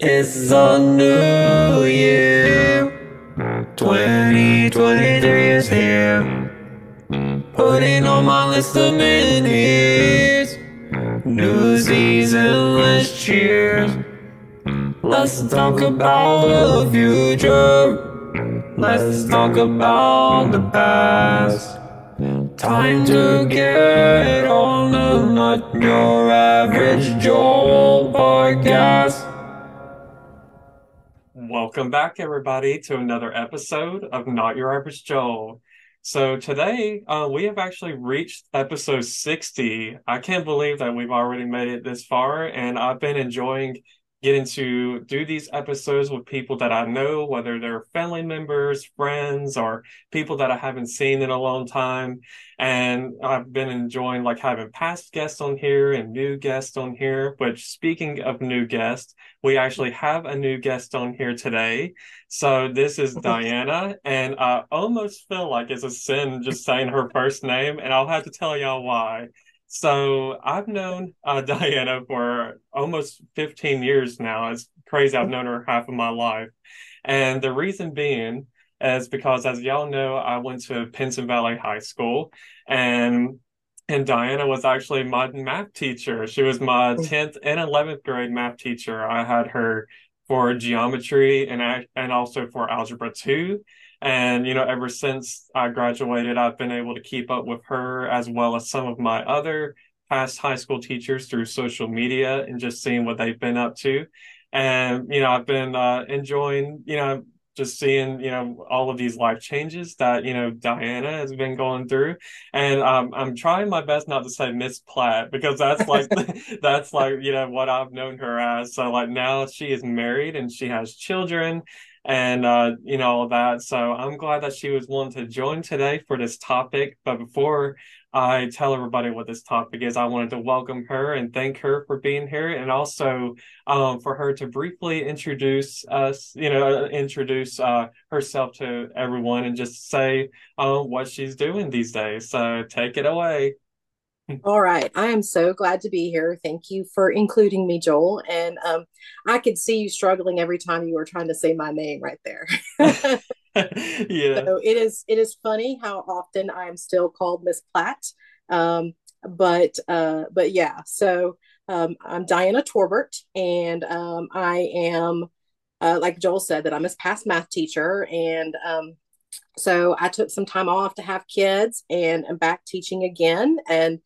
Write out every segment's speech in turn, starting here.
It's a new year. 2023 is here. Putting on my list of minis. Newsies and let's cheers. Let's talk about the future. Let's talk about the past. Time to get on the not your average Joel podcast. Welcome back, everybody, to another episode of Not Your Average Joel. So today, uh, we have actually reached episode 60. I can't believe that we've already made it this far, and I've been enjoying getting to do these episodes with people that I know, whether they're family members, friends, or people that I haven't seen in a long time. And I've been enjoying like having past guests on here and new guests on here. Which speaking of new guests, we actually have a new guest on here today. So this is Dianna, and I almost feel like it's a sin just saying her first name, and I'll have to tell y'all why. So I've known uh, Dianna for almost 15 years now. It's crazy. I've known her half of my life. And the reason being is because, as y'all know, I went to Pinson Valley High School and and Dianna was actually my math teacher. She was my 10th and 11th grade math teacher. I had her for geometry and and also for algebra 2 and, you know, ever since I graduated, I've been able to keep up with her as well as some of my other past high school teachers through social media and just seeing what they've been up to. And, you know, I've been uh, enjoying, you know, just seeing, you know, all of these life changes that, you know, Dianna has been going through. And um, I'm trying my best not to say Miss Platt because that's like, that's like, you know, what I've known her as. So like now she is married and she has children and uh, you know all that. So I'm glad that she was willing to join today for this topic. But before I tell everybody what this topic is, I wanted to welcome her and thank her for being here, and also um, for her to briefly introduce us, you know, introduce uh, herself to everyone and just say uh, what she's doing these days. So take it away. All right. I am so glad to be here. Thank you for including me, Joel. And um, I could see you struggling every time you were trying to say my name right there. yeah. So it is it is funny how often I'm still called Miss Platt. Um, but uh, but yeah, so um, I'm Dianna Torbert, and um, I am uh, like Joel said that I'm a past math teacher, and um, so I took some time off to have kids, and I'm back teaching again, and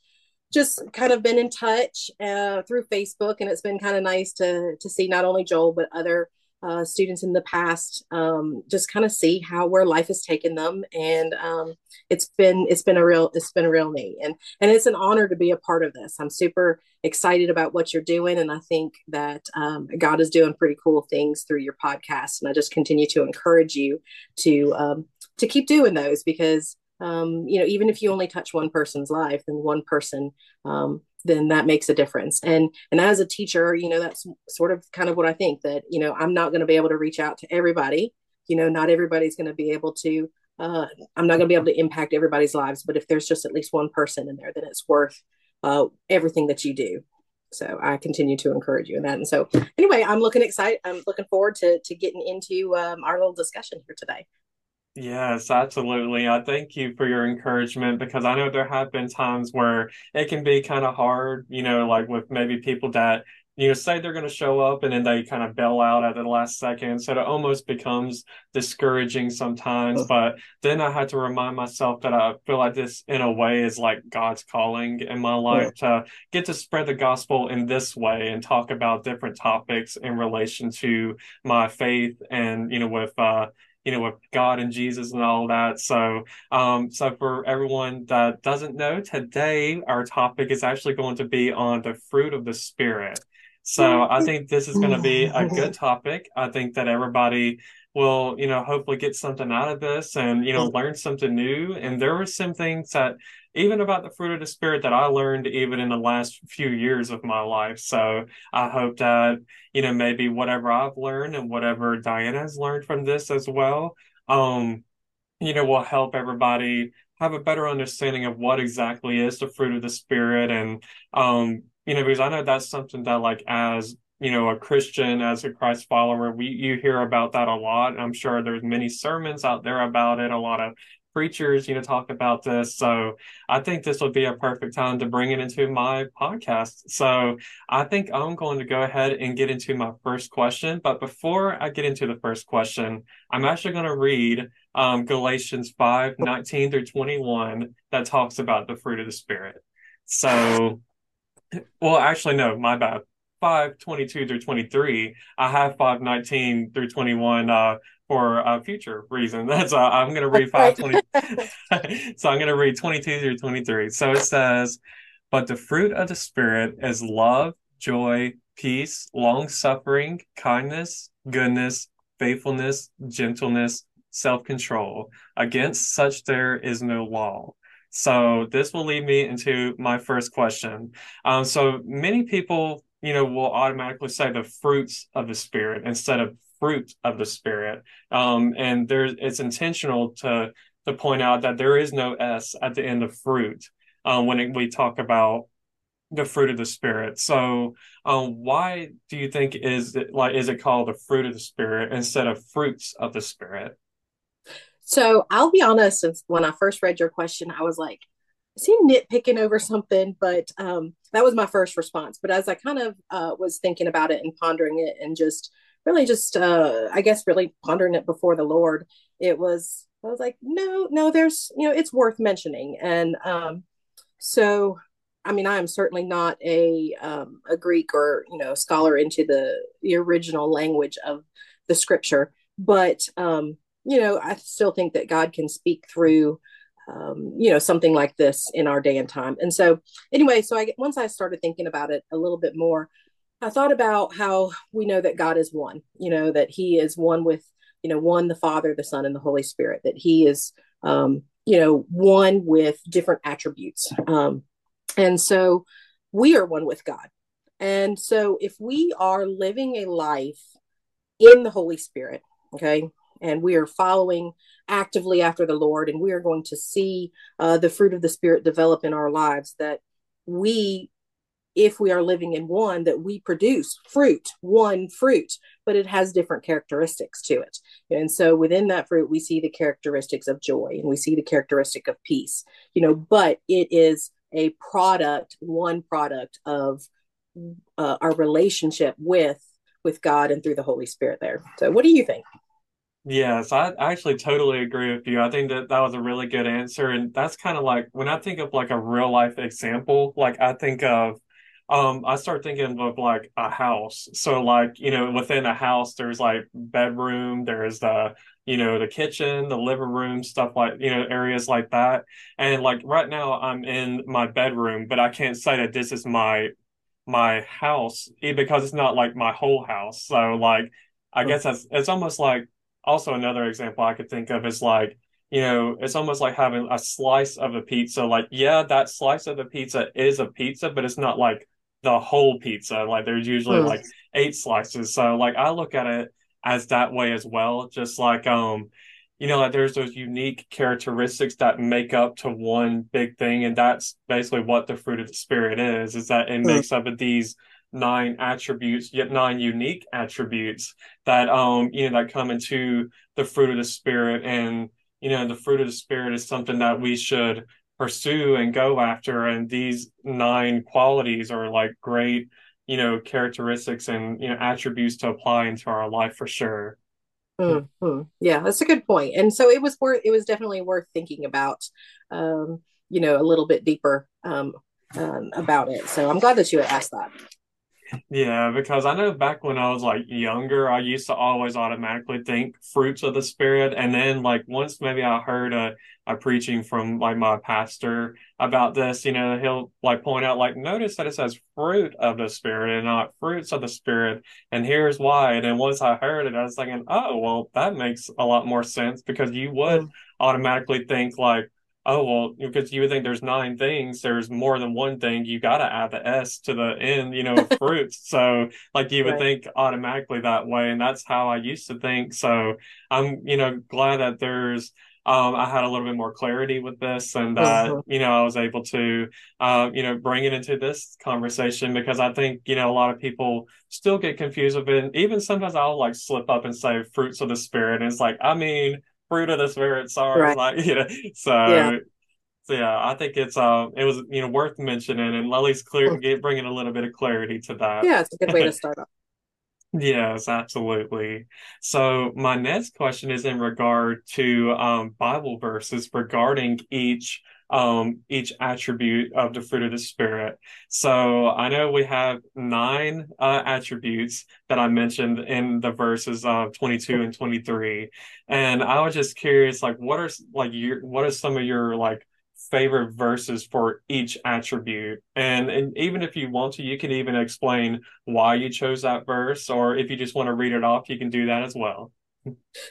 just kind of been in touch uh, through Facebook, and it's been kind of nice to to see not only Joel but other uh, students in the past, um, just kind of see how where life has taken them, and um, it's been it's been a real it's been a real neat, and and it's an honor to be a part of this. I'm super excited about what you're doing, and I think that um, God is doing pretty cool things through your podcast, and I just continue to encourage you to um, to keep doing those because um, you know even if you only touch one person's life then one person um, then that makes a difference. And and as a teacher you know that's sort of kind of what i think that you know i'm not going to be able to reach out to everybody. You know not everybody's going to be able to uh, i'm not going to be able to impact everybody's lives but if there's just at least one person in there then it's worth uh, everything that you do. So i continue to encourage you in that. And so anyway i'm looking excited i'm looking forward to to getting into um, our little discussion here today Yes, absolutely. I thank you for your encouragement because I know there have been times where it can be kind of hard, you know, like with maybe people that, you know, say they're going to show up and then they kind of bail out at the last second. So it almost becomes discouraging sometimes. But then I had to remind myself that I feel like this, in a way, is like God's calling in my life to get to spread the gospel in this way and talk about different topics in relation to my faith and, you know, with, uh, you know, with God and Jesus and all that. So, um, so for everyone that doesn't know, today our topic is actually going to be on the fruit of the Spirit. So I think this is going to be a good topic. I think that everybody will, you know, hopefully get something out of this and, you know, learn something new. And there were some things that even about the fruit of the spirit that I learned even in the last few years of my life. So I hope that, you know, maybe whatever I've learned and whatever Dianna has learned from this as well, um, you know, will help everybody have a better understanding of what exactly is the fruit of the spirit and um you know because i know that's something that like as you know a Christian as a Christ follower, we you hear about that a lot. I'm sure there's many sermons out there about it. A lot of preachers, you know, talk about this. So I think this would be a perfect time to bring it into my podcast. So I think I'm going to go ahead and get into my first question. But before I get into the first question, I'm actually going to read um, Galatians 5 19 through 21 that talks about the fruit of the Spirit. So, well, actually, no, my bad. 522 through 23 i have 519 through 21 uh, for a future reason. That's uh, i'm going to read 5 20 so i'm going to read 22 through 23 so it says but the fruit of the spirit is love joy peace long suffering kindness goodness faithfulness gentleness self-control. Against such there is no law so this will lead me into my first question um, so many people you know, will automatically say the fruits of the spirit instead of fruit of the spirit. Um, and there's it's intentional to to point out that there is no s at the end of fruit um, when it, we talk about the fruit of the spirit. So, um, why do you think is it like is it called the fruit of the spirit instead of fruits of the spirit? So I'll be honest. Since when I first read your question, I was like, is he nitpicking over something? But um, that was my first response. But as I kind of uh, was thinking about it and pondering it and just really just, uh, I guess, really pondering it before the Lord, it was, I was like, no, no, there's, you know, it's worth mentioning. And um, so, I mean, I am certainly not a um, a Greek or you know scholar into the the original language of the scripture, but um, you know, I still think that God can speak through um, you know something like this in our day and time. And so anyway so i once i started thinking about it a little bit more i thought about how we know that god is one you know that he is one with you know one the father the son and the holy spirit that he is um, you know one with different attributes. Um, and so we are one with god. And so if we are living a life in the holy spirit okay and we are following actively after the Lord, and we are going to see uh, the fruit of the Spirit develop in our lives. That we, if we are living in one, that we produce fruit, one fruit, but it has different characteristics to it. And so within that fruit, we see the characteristics of joy and we see the characteristic of peace, you know, but it is a product, one product of uh, our relationship with with God and through the Holy Spirit there. So what do you think? Yes, I actually totally agree with you. I think that that was a really good answer. And that's kind of like when I think of like a real life example, like I think of, um, I start thinking of like a house. So like, you know, within a house, there's like bedroom, there's the, you know, the kitchen, the living room, stuff like, you know, areas like that. And like right now I'm in my bedroom, but I can't say that this is my, my house eh, because it's not like my whole house. So like, I guess that's, it's almost like, also another example I could think of is like, you know, it's almost like having a slice of a pizza. Like, yeah, that slice of the pizza is a pizza, but it's not like the whole pizza. Like there's usually mm. like eight slices. So like I look at it as that way as well. Just like um, you know, like there's those unique characteristics that make up to one big thing, and that's basically what the fruit of the spirit is. Is that it mm. makes up of these nine attributes, yet nine unique attributes that um you know that come into the fruit of the spirit, and you know the fruit of the spirit is something that we should pursue and go after, and these nine qualities are like great you know characteristics and you know attributes to apply into our life for sure. Mm-hmm. Yeah, that's a good point. And so it was worth it was definitely worth thinking about um, you know, a little bit deeper um, um, about it. So I'm glad that you asked that. Yeah, because I know back when I was like younger, I used to always automatically think fruits of the spirit. And then like once maybe I heard a, a preaching from like my pastor about this, you know, he'll like point out like notice that it says fruit of the spirit and not fruits of the spirit. And here's why. And then once I heard it, I was thinking, oh well that makes a lot more sense because you would mm. automatically think like oh well because you would think there's nine things there's more than one thing you got to add the s to the end you know fruits so like you would right. think automatically that way and that's how i used to think so i'm you know glad that there's um, I had a little bit more clarity with this and that, mm-hmm. you know, I was able to, uh, you know, bring it into this conversation because I think, you know, a lot of people still get confused with it. And Even sometimes I'll like slip up and say fruits of the spirit. And it's like, I mean, fruit of the spirit, sorry. Right. Like, you know, so. Yeah. So yeah, I think it's uh it was you know worth mentioning, and Lily's clear get, bringing a little bit of clarity to that. Yeah, it's a good way to start off. Yes, absolutely. So my next question is in regard to um, Bible verses regarding each um, each attribute of the fruit of the spirit. So I know we have nine uh, attributes that I mentioned in the verses of 22 and 23. And I was just curious, like, what are like your what are some of your like favorite verses for each attribute. And, and even if you want to, you can even explain why you chose that verse, or if you just want to read it off, you can do that as well.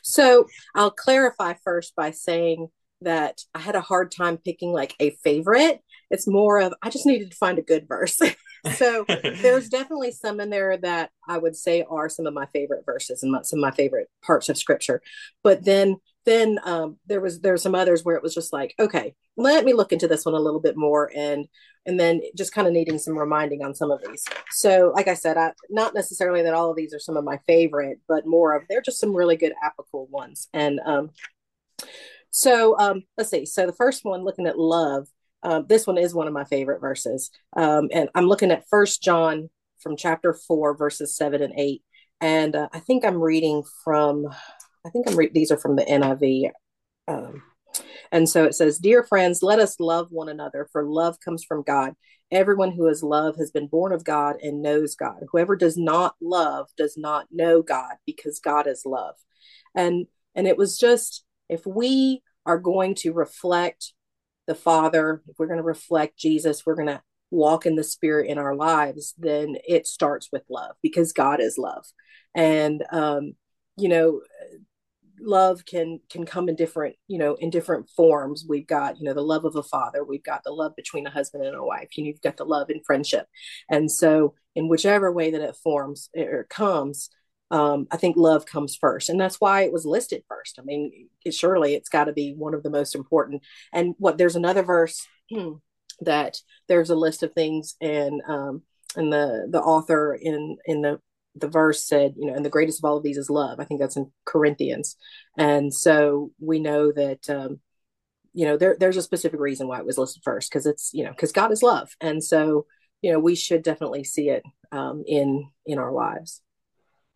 So I'll clarify first by saying that I had a hard time picking like a favorite. It's more of I just needed to find a good verse. so there's definitely some in there that I would say are some of my favorite verses and some of my favorite parts of scripture. But then then um, there was there were some others where it was just like okay let me look into this one a little bit more and and then just kind of needing some reminding on some of these so like i said I, not necessarily that all of these are some of my favorite but more of they're just some really good applicable ones and um so um let's see so the first one looking at love um, this one is one of my favorite verses um and i'm looking at first john from chapter 4 verses 7 and 8 and uh, i think i'm reading from I think I'm re- these are from the NIV. Um, and so it says, Dear friends, let us love one another, for love comes from God. Everyone who has love has been born of God and knows God. Whoever does not love does not know God, because God is love. And and it was just if we are going to reflect the Father, if we're going to reflect Jesus, we're going to walk in the Spirit in our lives, then it starts with love because God is love. And um, you know, love can can come in different you know in different forms we've got you know the love of a father we've got the love between a husband and a wife know, you've got the love in friendship and so in whichever way that it forms or comes um, i think love comes first and that's why it was listed first i mean it, surely it's got to be one of the most important and what there's another verse hmm, that there's a list of things and um and the the author in in the the verse said, you know, and the greatest of all of these is love. I think that's in Corinthians. And so we know that, um, you know, there, there's a specific reason why it was listed first because it's, you know, because God is love. And so, you know, we should definitely see it um, in in our lives.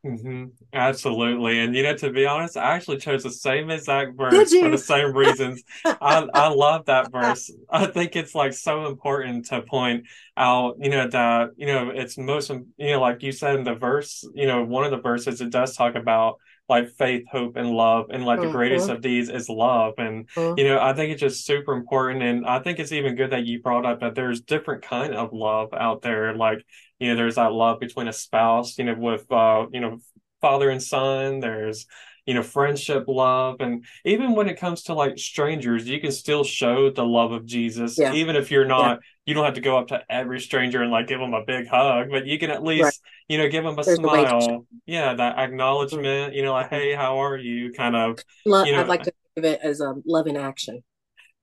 Mm-hmm. Absolutely. And you know, to be honest, I actually chose the same exact verse for the same reasons. I I love that verse. I think it's like so important to point out, you know, that, you know, it's most you know, like you said in the verse, you know, one of the verses it does talk about like faith, hope, and love. And like mm-hmm. the greatest of these is love. And mm-hmm. you know, I think it's just super important. And I think it's even good that you brought up that there's different kind of love out there. Like, you know, there's that love between a spouse, you know, with uh, you know, father and son. There's you know, friendship, love, and even when it comes to like strangers, you can still show the love of Jesus, yeah. even if you're not. Yeah. You don't have to go up to every stranger and like give them a big hug, but you can at least, right. You know, give them a There's smile. Yeah, that acknowledgement. You know, like, hey, how are you? Kind of. Love, you know, I'd like to think of it as um, love in action.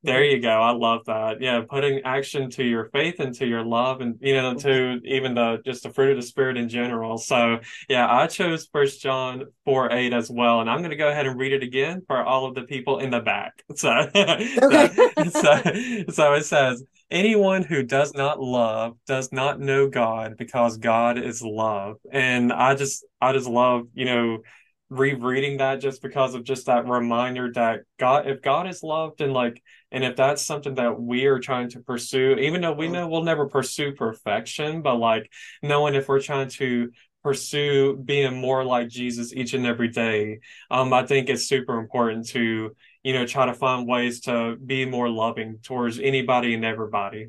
There you go. I love that. Yeah, putting action to your faith and to your love and you know to mm-hmm. even the just the fruit of the spirit in general. So yeah, I chose first John 4 8 as well. And I'm gonna go ahead and read it again for all of the people in the back. So okay. so, so it says, anyone who does not love does not know God because God is love. And I just I just love, you know, rereading that just because of just that reminder that God, if God is loved and like, and if that's something that we are trying to pursue, even though we know we'll never pursue perfection, but like knowing if we're trying to pursue being more like Jesus each and every day, um, I think it's super important to, you know, try to find ways to be more loving towards anybody and everybody.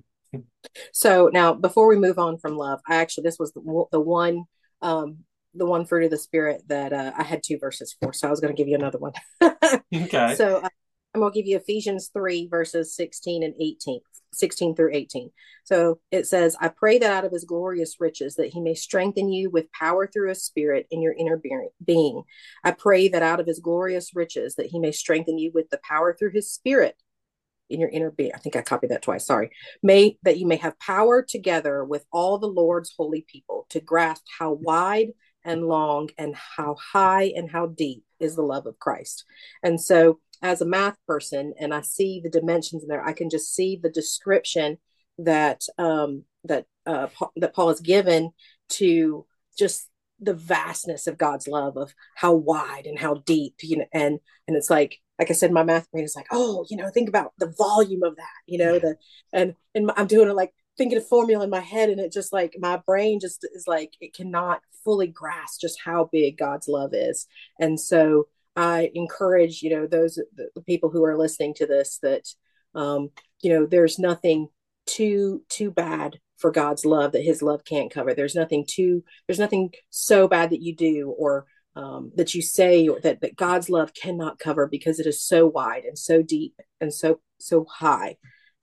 So now, before we move on from love, I actually this was the, the one um, the one fruit of the spirit that uh, I had two verses for. So I was going to give you another one. okay. So uh, I'm going to give you Ephesians 3, verses 16 and 18, 16 through 18. So it says, I pray that out of his glorious riches that he may strengthen you with power through his spirit in your inner being. I pray that out of his glorious riches that he may strengthen you with the power through his spirit in your inner being. I think I copied that twice. Sorry. May that you may have power together with all the Lord's holy people to grasp how wide and long and how high and how deep is the love of Christ. And so as a math person and I see the dimensions in there, I can just see the description that um that uh that Paul has given to just the vastness of God's love of how wide and how deep, you know, and and it's like like I said, my math brain is like, oh, you know, think about the volume of that, you know, the and and I'm doing it like thinking of formula in my head, and it just like my brain just is like it cannot fully grasp just how big God's love is, and so I encourage you know those the people who are listening to this that um, you know there's nothing too too bad for God's love that His love can't cover. There's nothing too there's nothing so bad that you do or um, that you say or that, that God's love cannot cover because it is so wide and so deep and so so high.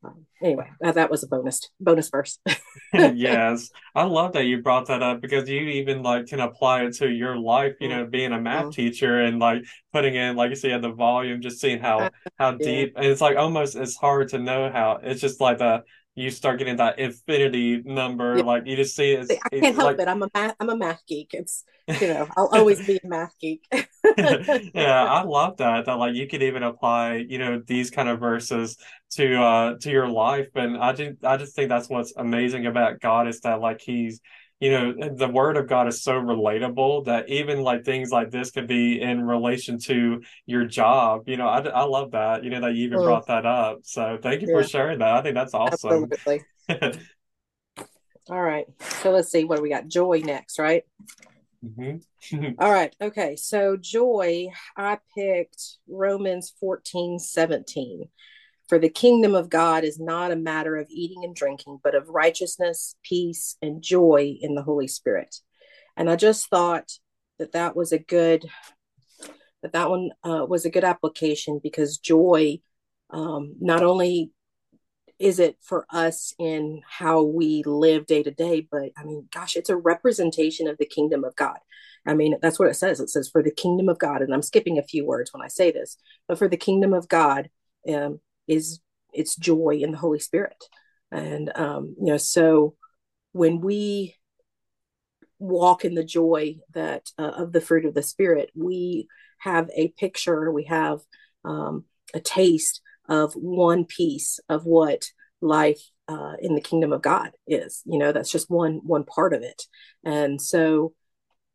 Um, anyway, that, that was a bonus bonus verse. yes, I love that you brought that up because you even like can apply it to your life. You know, being a math mm-hmm. teacher and like putting in, like you said, the volume, just seeing how how yeah. deep. And it's like almost it's hard to know how. It's just like the you start getting that infinity number. Yeah. Like you just see it. I can't help like... it. I'm a math. I'm a math geek. It's you know I'll always be a math geek. yeah, I love that. That like you could even apply you know these kind of verses to uh to your life, and I just I just think that's what's amazing about God is that like He's you know the word of god is so relatable that even like things like this could be in relation to your job you know i, I love that you know that you even mm. brought that up so thank you yeah. for sharing that i think that's awesome Absolutely. all right so let's see what do we got joy next right mm-hmm. all right okay so joy i picked romans 14 17 for the kingdom of God is not a matter of eating and drinking, but of righteousness, peace, and joy in the Holy Spirit. And I just thought that that was a good that that one uh, was a good application because joy um, not only is it for us in how we live day to day, but I mean, gosh, it's a representation of the kingdom of God. I mean, that's what it says. It says for the kingdom of God, and I'm skipping a few words when I say this, but for the kingdom of God, um, is it's joy in the Holy Spirit. And um, you know, so when we walk in the joy that uh, of the fruit of the Spirit, we have a picture, we have um, a taste of one piece of what life uh, in the kingdom of God is. You know, that's just one one part of it. And so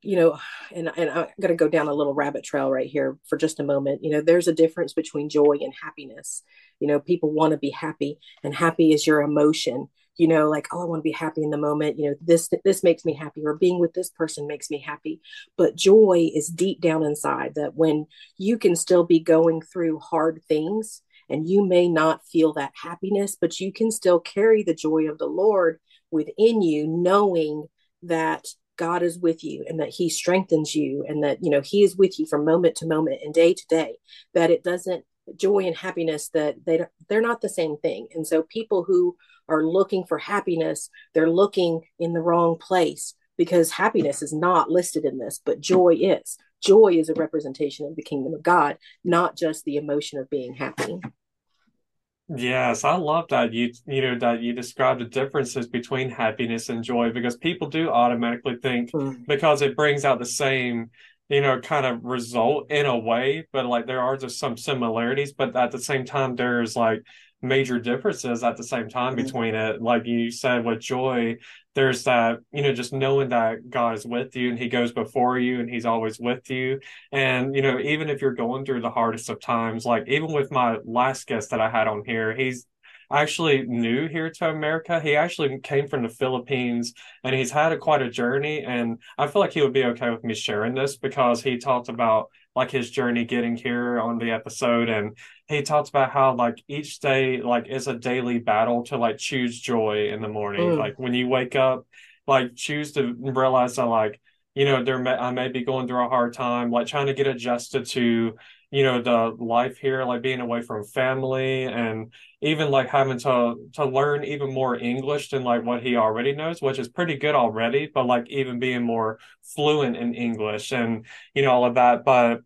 you know, and, and I'm going to go down a little rabbit trail right here for just a moment. You know, there's a difference between joy and happiness. You know, people want to be happy, and happy is your emotion. You know, like oh, I want to be happy in the moment. You know, this this makes me happy, or being with this person makes me happy. But joy is deep down inside that when you can still be going through hard things, and you may not feel that happiness, but you can still carry the joy of the Lord within you, knowing that God is with you and that he strengthens you and that you know he is with you from moment to moment and day to day that it doesn't joy and happiness that they they're not the same thing. And so people who are looking for happiness they're looking in the wrong place because happiness is not listed in this but joy is. Joy is a representation of the kingdom of God not just the emotion of being happy Yes, I love that you you know that you described the differences between happiness and joy because people do automatically think mm. because it brings out the same you know kind of result in a way, but like there are just some similarities, but at the same time there's like major differences at the same time mm-hmm. between it. Like you said with joy, there's that, you know, just knowing that God is with you and he goes before you and he's always with you. And, you know, even if you're going through the hardest of times, like even with my last guest that I had on here, he's actually new here to America. He actually came from the Philippines and he's had a, quite a journey. And I feel like he would be okay with me sharing this because he talked about like his journey getting here on the episode and he talks about how like each day like is a daily battle to like choose joy in the morning mm. like when you wake up like choose to realize that like you know, there may, I may be going through a hard time, like trying to get adjusted to, you know, the life here, like being away from family and even like having to to learn even more English than like what he already knows, which is pretty good already, but like even being more fluent in English and, you know, all of that. But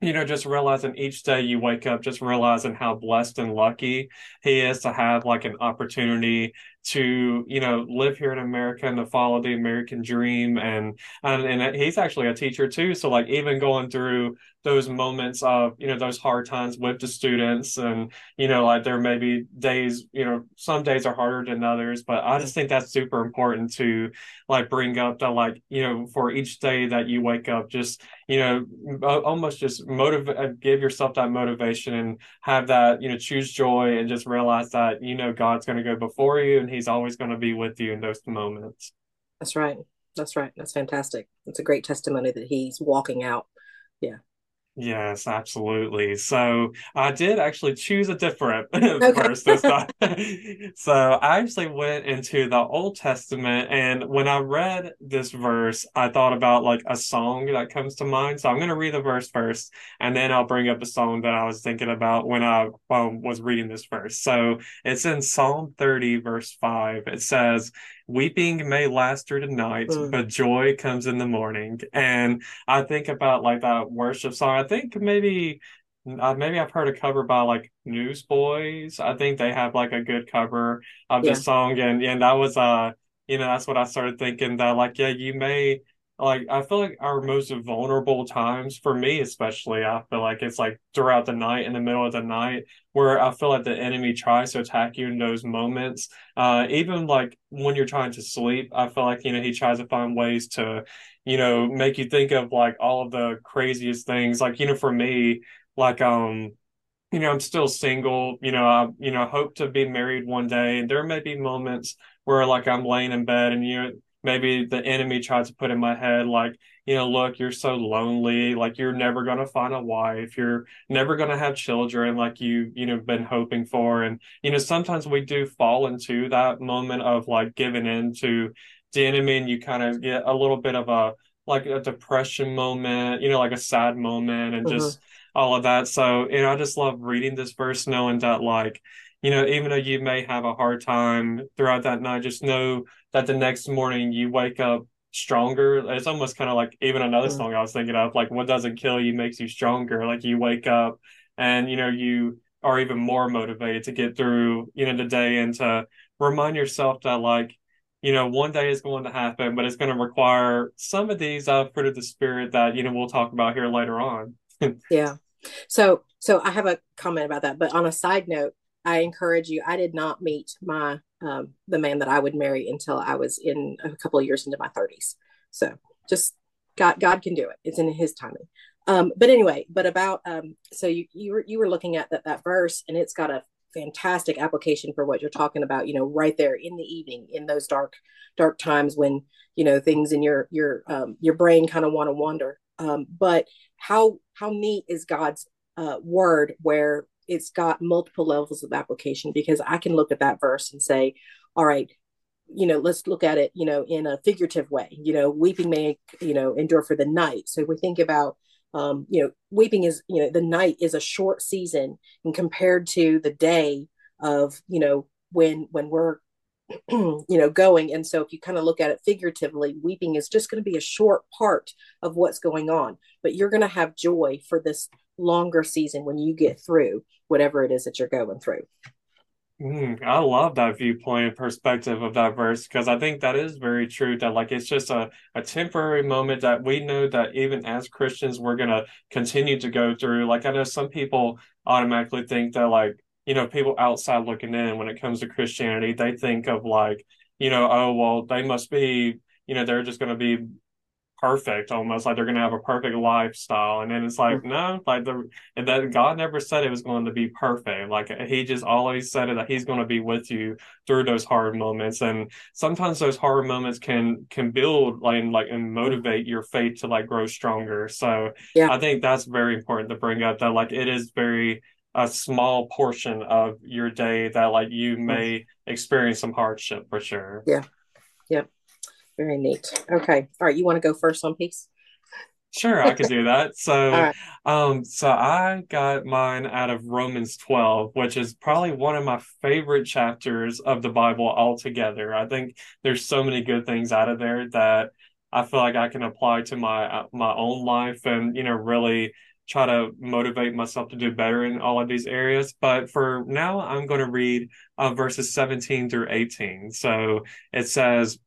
you know, just realizing each day you wake up, just realizing how blessed and lucky he is to have like an opportunity to you know live here in America and to follow the American dream. And and and he's actually a teacher too. So like even going through those moments of you know those hard times with the students and you know like there may be days you know some days are harder than others but I just think that's super important to like bring up that like you know for each day that you wake up just you know almost just motivate uh, give yourself that motivation and have that you know choose joy and just realize that you know God's going to go before you and he's always going to be with you in those moments. That's right. That's right. That's fantastic. It's a great testimony that he's walking out. Yeah. Yes, absolutely. So I did actually choose a different okay. verse this time. so I actually went into the Old Testament, and when I read this verse, I thought about like a song that comes to mind. So I'm going to read the verse first, and then I'll bring up a song that I was thinking about when I um, was reading this verse. So it's in Psalm 30, verse 5. It says, weeping may last through the night, mm. but joy comes in the morning. And I think about like that worship song. I think maybe uh, maybe I've heard a cover by like Newsboys. I think they have like a good cover of yeah. the song, and and that was uh you know that's what I started thinking that like yeah you may like I feel like our most vulnerable times for me especially I feel like it's like throughout the night in the middle of the night where I feel like the enemy tries to attack you in those moments. Uh even like when you're trying to sleep I feel like you know he tries to find ways to you know make you think of like all of the craziest things. Like you know for me like um you know I'm still single you know I you know hope to be married one day and there may be moments where like I'm laying in bed and you know maybe the enemy tries to put in my head like you know look you're so lonely like you're never going to find a wife you're never going to have children like you you know been hoping for and you know sometimes we do fall into that moment of like giving in to the enemy and you kind of get a little bit of a like a depression moment you know like a sad moment and mm-hmm. just all of that so you know i just love reading this verse knowing that like you know, even though you may have a hard time throughout that night, just know that the next morning you wake up stronger. It's almost kind of like even another mm. song I was thinking of, like what doesn't kill you makes you stronger. Like you wake up and you know you are even more motivated to get through you know the day and to remind yourself that like you know one day is going to happen, but it's going to require some of these uh, fruit of the spirit that you know we'll talk about here later on. yeah. So so I have a comment about that, but on a side note, I encourage you. I did not meet my um, the man that I would marry until I was in a couple of years into my 30s. So just God, God can do it. It's in His timing. Um, but anyway, but about um, so you you were you were looking at that that verse, and it's got a fantastic application for what you're talking about. You know, right there in the evening, in those dark dark times when you know things in your your um, your brain kind of want to wander. Um, but how how neat is God's uh, word where it's got multiple levels of application because I can look at that verse and say, all right, you know, let's look at it, you know, in a figurative way. You know, weeping may, you know, endure for the night. So if we think about, um, you know, weeping is, you know, the night is a short season and compared to the day of, you know, when when we're you know going and so if you kind of look at it figuratively weeping is just going to be a short part of what's going on but you're going to have joy for this longer season when you get through whatever it is that you're going through. Mm, I love that viewpoint and perspective of that verse because I think that is very true. That like it's just a, a temporary moment that we know that even as Christians we're gonna continue to go through. Like I know some people automatically think that like you know people outside looking in when it comes to Christianity they think of like you know oh well they must be you know they're just gonna be perfect almost like they're going to have a perfect lifestyle. And then it's like mm-hmm. no like the that god never said it was going to be perfect. Like he just always said it that he's going to be with you through those hard moments. And sometimes those hard moments can can build like and like and motivate your faith to like grow stronger. So yeah. i think that's very important to bring up that like it is very a small portion of your day that like you mm-hmm. may experience some hardship for sure. Yeah. Yeah Very neat. Okay. All right. You want to go first on peace? Sure, I could do that. So, right. um, so I got mine out of Romans 12, which is probably one of my favorite chapters of the Bible altogether. I think there's so many good things out of there that I feel like I can apply to my uh, my own life and, you know, really try to motivate myself to do better in all of these areas. But for now, I'm going to read uh, verses 17 through 18. So it says,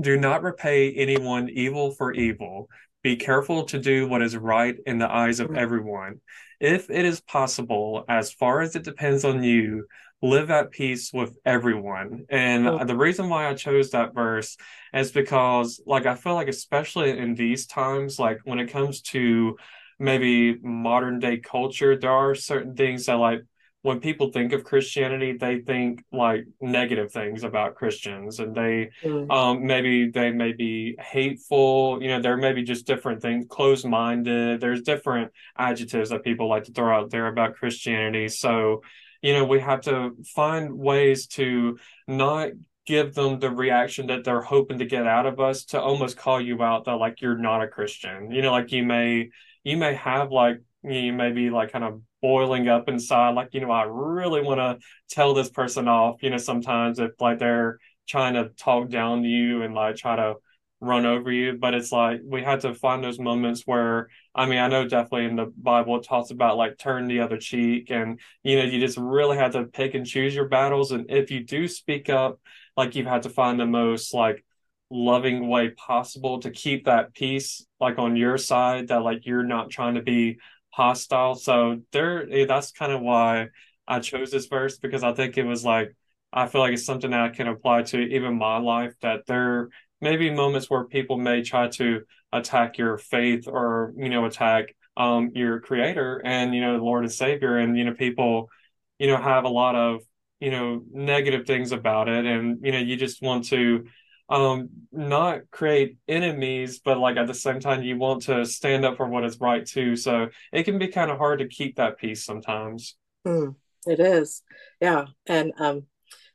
Do not repay anyone evil for evil. Be careful to do what is right in the eyes of mm. everyone. If it is possible, as far as it depends on you, live at peace with everyone. And Oh, the reason why I chose that verse is because, like, I feel like, especially in these times, like when it comes to maybe modern day culture, there are certain things that, like, when people think of Christianity, they think like negative things about Christians and they mm, um, maybe they may be hateful, you know, there may be just different things, closed-minded. There's different adjectives that people like to throw out there about Christianity. So, you know, we have to find ways to not give them the reaction that they're hoping to get out of us to almost call you out that like you're not a Christian. You know, like you may you may have like you may be like kind of boiling up inside, like, you know, I really want to tell this person off, you know, sometimes if like they're trying to talk down to you and like try to run over you. But it's like we had to find those moments where, I mean, I know definitely in the Bible it talks about like turn the other cheek and, you know, you just really had to pick and choose your battles. And if you do speak up, like you've had to find the most like loving way possible to keep that peace like on your side that like you're not trying to be hostile. So there eh, that's kind of why I chose this verse because I think it was like I feel like it's something that I can apply to even my life that there may be moments where people may try to attack your faith or you know attack um your creator and you know Lord and Savior and you know people you know have a lot of you know negative things about it and you know you just want to um not create enemies but like at the same time you want to stand up for what is right too so it can be kind of hard to keep that peace sometimes mm, it is. Yeah. And um,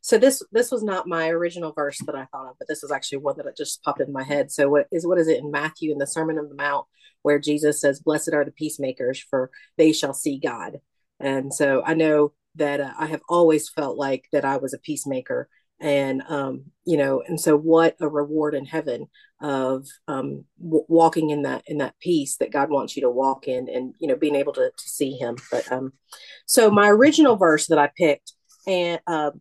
so this this was not my original verse that I thought of, but this is actually one that just popped in my head. So what is what is it in Matthew in the Sermon on the Mount where Jesus says, "Blessed are the peacemakers, for they shall see God." And so I know that uh, I have always felt like that I was a peacemaker, and um, you know, and so what a reward in heaven of um, w- walking in that in that peace that God wants you to walk in, and you know, being able to to see Him. But um, so my original verse that I picked, and uh,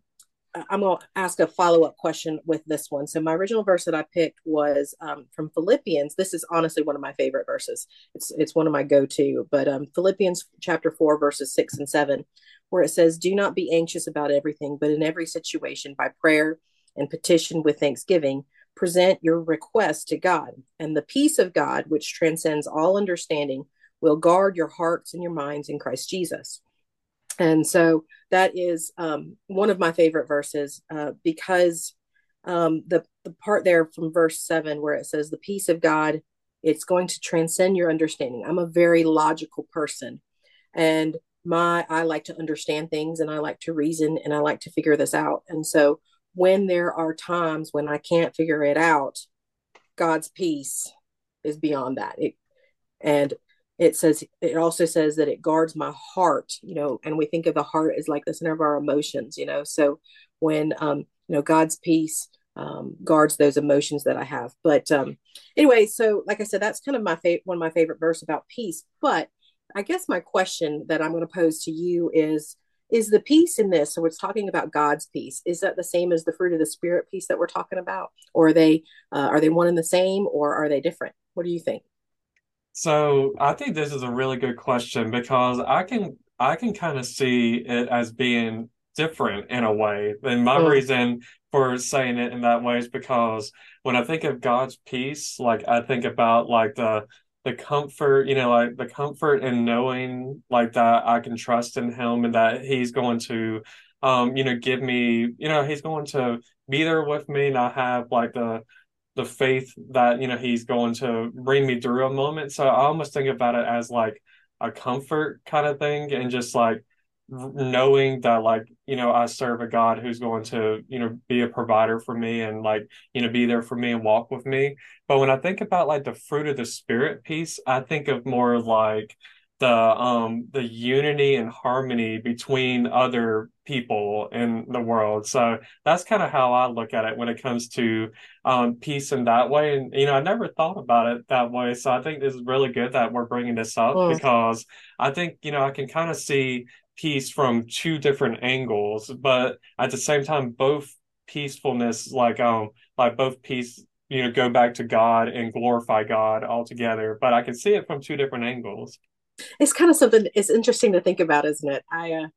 I'm going to ask a follow up question with this one. So my original verse that I picked was um, from Philippians. This is honestly one of my favorite verses. It's it's one of my go to. But um, Philippians chapter four verses six and seven, where it says, "Do not be anxious about everything, but in every situation by prayer and petition with thanksgiving." Present your request to God, and the peace of God, which transcends all understanding, will guard your hearts and your minds in Christ Jesus. And so that is um, one of my favorite verses uh, because um, the the part there from verse seven where it says the peace of God it's going to transcend your understanding. I'm a very logical person, and my I like to understand things and I like to reason and I like to figure this out. And so when there are times when I can't figure it out, God's peace is beyond that. It, and it says it also says that it guards my heart you know and we think of the heart as like the center of our emotions you know so when um you know god's peace um, guards those emotions that i have but um anyway so like i said that's kind of my favorite one of my favorite verse about peace but i guess my question that i'm going to pose to you is is the peace in this so we're talking about god's peace is that the same as the fruit of the spirit peace that we're talking about? Or are they uh, are they one and the same or are they different? What do you think? So I think this is a really good question because I can I can kind of see it as being different in a way. And my Mm, reason for saying it in that way is because when I think of God's peace, like I think about like the the comfort, you know, like the comfort in knowing like that I can trust in him and that he's going to um, you know, give me, you know, he's going to be there with me and I have like the the faith that you know he's going to bring me through a moment. So I almost think about it as like a comfort kind of thing, and just like knowing that like you know I serve a God who's going to you know be a provider for me and like you know be there for me and walk with me. But when I think about like the fruit of the spirit piece, I think of more like the um the unity and harmony between other people in the world. So that's kind of how I look at it when it comes to um peace in that way. And you know, I never thought about it that way. So I think this is really good that we're bringing this up mm. because I think you know I can kind of see peace from two different angles, but at the same time, both peacefulness, like um, like both peace, you know, go back to God and glorify God altogether. But I can see it from two different angles. It's kind of something. It's interesting to think about, isn't it? I uh,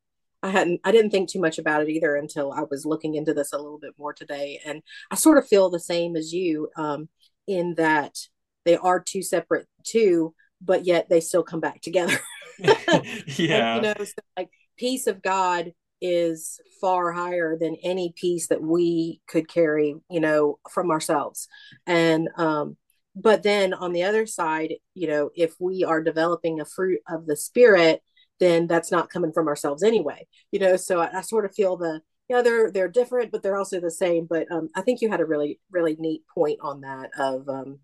I hadn't I didn't think too much about it either until I was looking into this a little bit more today, and I sort of feel the same as you, um, in that they are two separate two, but yet they still come back together. yeah. And, you know, so like peace of God is far higher than any peace that we could carry, you know, from ourselves. And um, but then on the other side, you know, if we are developing a fruit of the spirit, then that's not coming from ourselves anyway. You know, so I, I sort of feel the yeah, they're they're different, but they're also the same. But um, I think you had a really really neat point on that of um,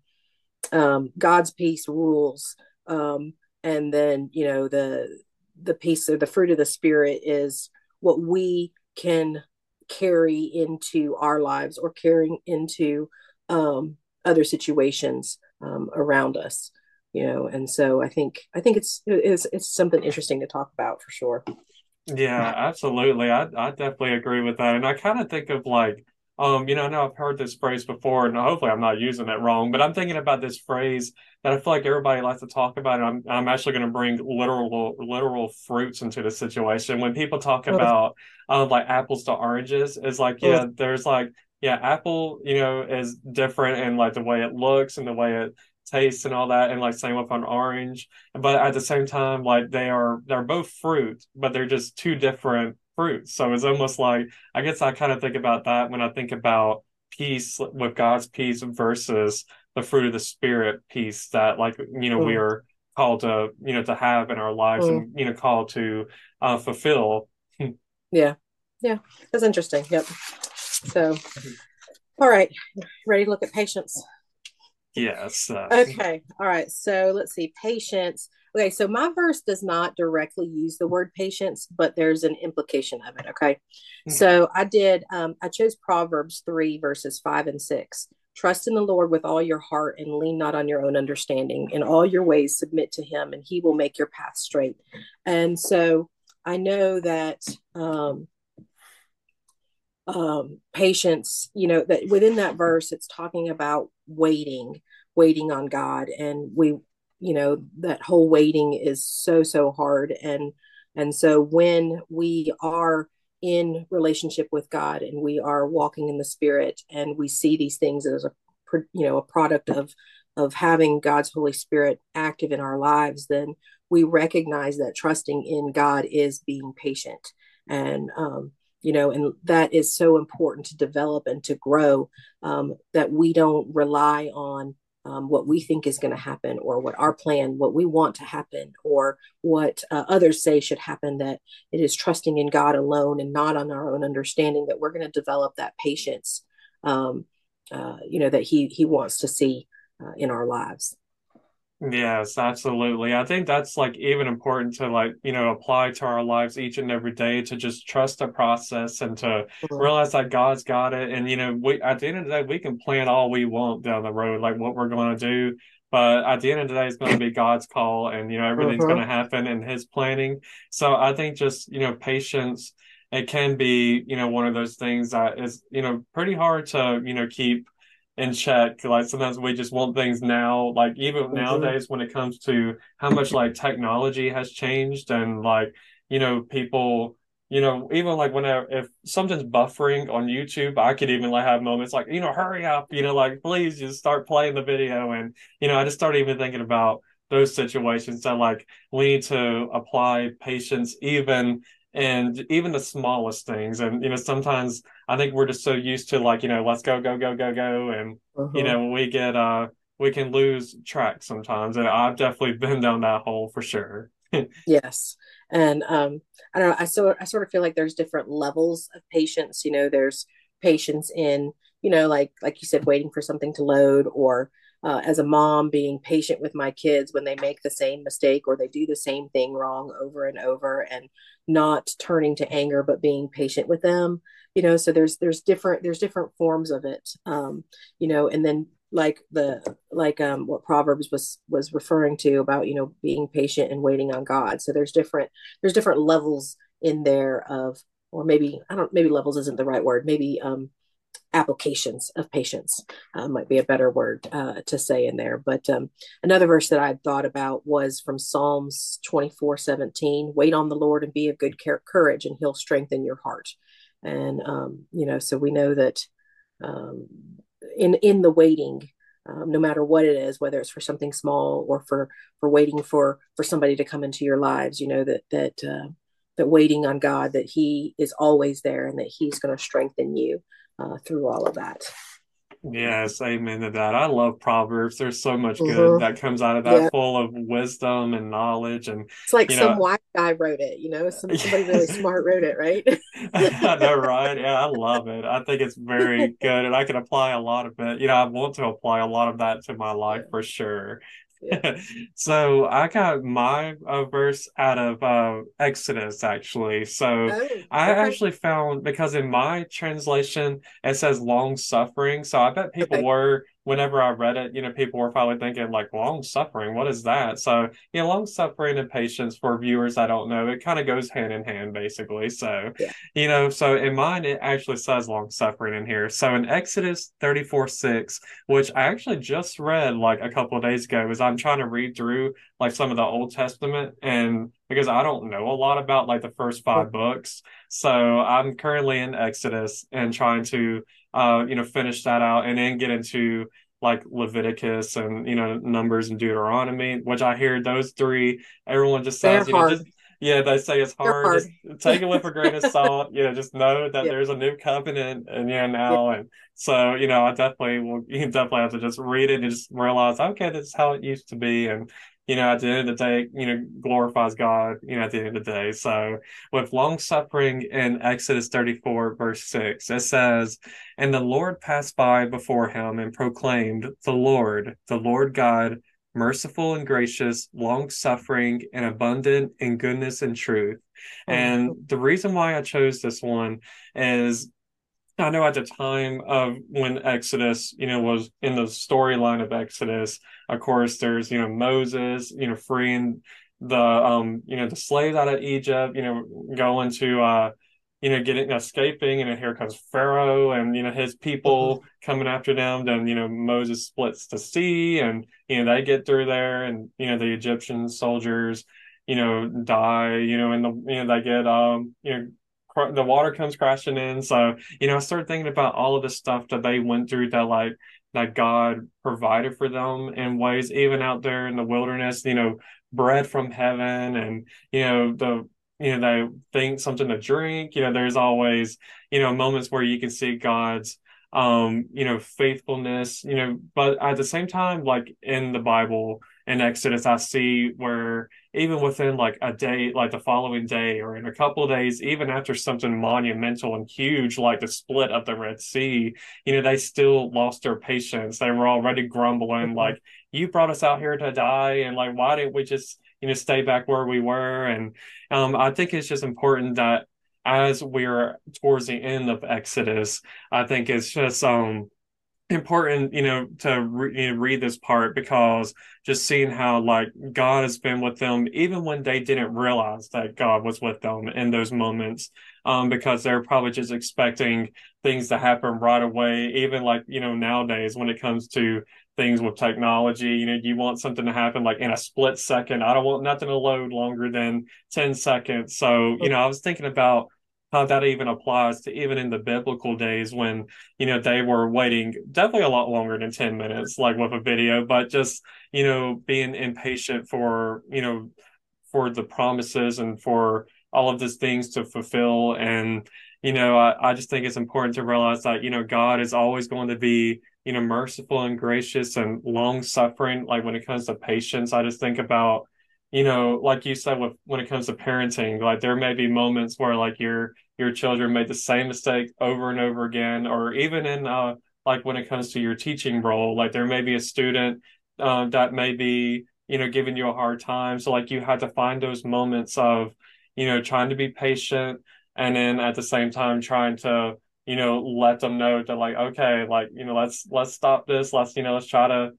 um, God's peace rules um, and then you know the the peace of the fruit of the spirit is what we can carry into our lives or carrying into um, other situations um, around us you know? And so i think i think it's it's it's something interesting to talk about for sure. Yeah absolutely. I, I definitely agree with that. And i kind of think of like um, you know, I know I've heard this phrase before, and hopefully I'm not using it wrong, but I'm thinking about this phrase that I feel like everybody likes to talk about. And I'm I'm actually going to bring literal literal fruits into the situation. When people talk oh. about um, like apples to oranges, is like oh. yeah, there's like yeah, apple, you know, is different in like the way it looks and the way it tastes and all that, and like same with an orange. But at the same time, like they are they're both fruit, but they're just two different fruits. So it's almost like I guess I kind of think about that when I think about peace with God's peace versus the fruit of the spirit peace that like you know mm. we are called to you know to have in our lives mm. and you know called to uh, fulfill. yeah, yeah, that's interesting. Yep. So, all right, ready to look at patience. Yes. Uh, okay. All right. So let's see. Patience. Okay, so my verse does not directly use the word patience, but there's an implication of it. Okay, mm-hmm. so I did, um, I chose Proverbs 3, verses 5 and 6. Trust in the Lord with all your heart and lean not on your own understanding. In all your ways, submit to him, and he will make your path straight. And so I know that um, um, patience, you know, that within that verse, it's talking about waiting, waiting on God. And we, you know that whole waiting is so so hard. And and so when we are in relationship with god and we are walking in the spirit and we see these things as a you know a product of of having god's holy spirit active in our lives then we recognize that trusting in god is being patient. And um you know and that is so important to develop and to grow um, that we don't rely on um, what we think is going to happen or what our plan what we want to happen or what uh, others say should happen that it is trusting in god alone and not on our own understanding that we're going to develop that patience um, uh, you know that he he wants to see uh, in our lives Yes, absolutely. I think that's like even important to like, you know, apply to our lives each and every day to just trust the process and to realize that God's got it. And, you know, we at the end of the day, we can plan all we want down the road, like what we're going to do. But at the end of the day, it's going to be God's call and, you know, everything's mm-hmm. going to happen in his planning. So I think just, you know, patience, it can be, you know, one of those things that is, you know, pretty hard to, you know, keep in check. Like sometimes we just want things now. Like even mm-hmm. nowadays, when it comes to how much like technology has changed, and like you know people, you know even like whenever if something's buffering on YouTube, I could even like have moments like you know hurry up, you know like please just start playing the video, and you know I just started even thinking about those situations that like we need to apply patience even and even the smallest things and you know sometimes i think we're just so used to like you know let's go go go go go and uh-huh. you know we get uh we can lose track sometimes and i've definitely been down that hole for sure yes. And um, I don't know, I sort I sort of feel like there's different levels of patience. You know, there's patience in, you know, like like you said, waiting for something to load or uh, as a mom being patient with my kids when they make the same mistake or they do the same thing wrong over and over and not turning to anger but being patient with them you know so there's there's different there's different forms of it um you know and then like the like um what proverbs was was referring to about you know being patient and waiting on god. So there's different there's different levels in there of or maybe i don't maybe levels isn't the right word maybe um applications of patience uh, might be a better word uh, to say in there. But um, another verse that i thought about was from psalms 24 17 wait on the lord and be of good courage and he'll strengthen your heart. And um, you know so we know that um, in in the waiting um, no matter what it is whether it's for something small or for for waiting for for somebody to come into your lives you know that that uh, that waiting on god that he is always there and that he's going to strengthen you uh, through all of that. Yes, amen to that. I love Proverbs. There's so much good mm-hmm. that comes out of that, yeah. full of wisdom and knowledge. And it's like some know, wise guy wrote it, you know, some, somebody really smart wrote it, right? I know, right? Yeah, I love it. I think it's very good, and I can apply a lot of it. You know, I want to apply a lot of that to my life yeah. for sure. so I got my uh, verse out of uh, Exodus actually. So oh, I actually found because in my translation it says long suffering. So I bet people okay. were whenever I read it, you know, people were probably thinking like long suffering, what is that? So, yeah, long suffering and patience for viewers I don't know, it kind of goes hand in hand basically. So, yeah. you know, so in mine it actually says long suffering in here. So in Exodus 34 6, which I actually just read like a couple of days ago, is I'm trying to read through like some of the Old Testament and because I don't know a lot about like the first five books. So I'm currently in Exodus and trying to uh, you know, finish that out and then get into like Leviticus and you know Numbers and Deuteronomy, which I hear those three. Everyone just says, you know, just, yeah, they say it's hard. hard. Just take it with a grain of salt. You know, just know that there's a new covenant and yeah now, and so you know, I definitely will. You definitely have to just read it and just realize, okay, this is how it used to be, and you know, at the end of the day, you know, glorifies God, you know, at the end of the day. So with long suffering in Exodus 34, verse 6, it says, And the Lord passed by before him and proclaimed, The Lord, the Lord God, merciful and gracious, long suffering and abundant in goodness and truth. Oh, and the reason why I chose this one is I know at the time of when Exodus, you know, was in the storyline of Exodus, of course, there's, you know, Moses, you know, freeing the, um, you know, the slaves out of Egypt, you know, going to, uh, you know, getting escaping, and here comes Pharaoh and you know his people mm-hmm. coming after them. Then you know Moses splits the sea, and you know they get through there, and you know the Egyptian soldiers, you know, die. You know, and the you know they get um you know the water comes crashing in. So, you know, I started thinking about all of the stuff that they went through that like that God provided for them in ways, even out there in the wilderness, you know, bread from heaven and, you know, the you know, they think something to drink. You know, there's always, you know, moments where you can see God's um, you know, faithfulness, you know, but at the same time, like in the Bible in Exodus, I see where even within like a day, like the following day or in a couple of days, even after something monumental and huge, like the split of the Red Sea, you know, they still lost their patience. They were already grumbling, mm-hmm. like, you brought us out here to die. And like, why didn't we just, you know, stay back where we were? And um, I think it's just important that as we're towards the end of Exodus, I think it's just, um, important you know to re- you know, read this part because just seeing how like god has been with them even when they didn't realize that god was with them in those moments um because they're probably just expecting things to happen right away even like you know nowadays when it comes to things with technology you know you want something to happen like in a split second. I don't want nothing to load longer than 10 seconds. So you know i was thinking about how that even applies to even in the biblical days when you know they were waiting definitely a lot longer than 10 minutes like with a video but just you know being impatient for you know for the promises and for all of these things to fulfill. And you know I, I just think it's important to realize that you know god is always going to be you know merciful and gracious and long suffering like when it comes to patience. I just think about you know, like you said, with when it comes to parenting, like there may be moments where like your your children made the same mistake over and over again, or even in uh like when it comes to your teaching role, like there may be a student um, that may be you know giving you a hard time, so like you had to find those moments of you know trying to be patient, and then at the same time trying to you know let them know that like okay, like you know let's let's stop this, let's you know let's try to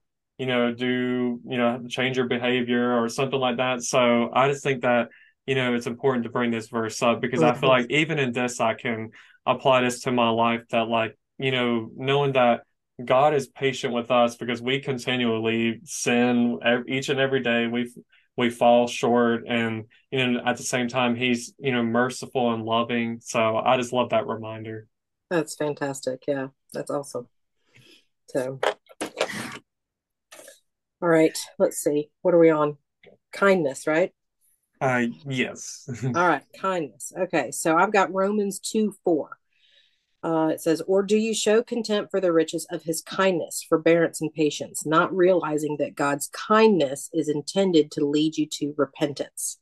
you know, do, you know, change your behavior or something like that. So I just think that, you know, it's important to bring this verse up because I feel like even in this, I can apply this to my life that, like, you know, knowing that God is patient with us because we continually sin each and every day. We we fall short, and you know, at the same time, He's you know merciful and loving. So I just love that reminder. That's fantastic. Yeah, that's awesome. So all right, let's see. What are we on? Kindness, right? Uh yes. All right, kindness. Okay, so I've got Romans 2 4. Uh, it says, Or do you show contempt for the riches of his kindness, forbearance, and patience, not realizing that God's kindness is intended to lead you to repentance?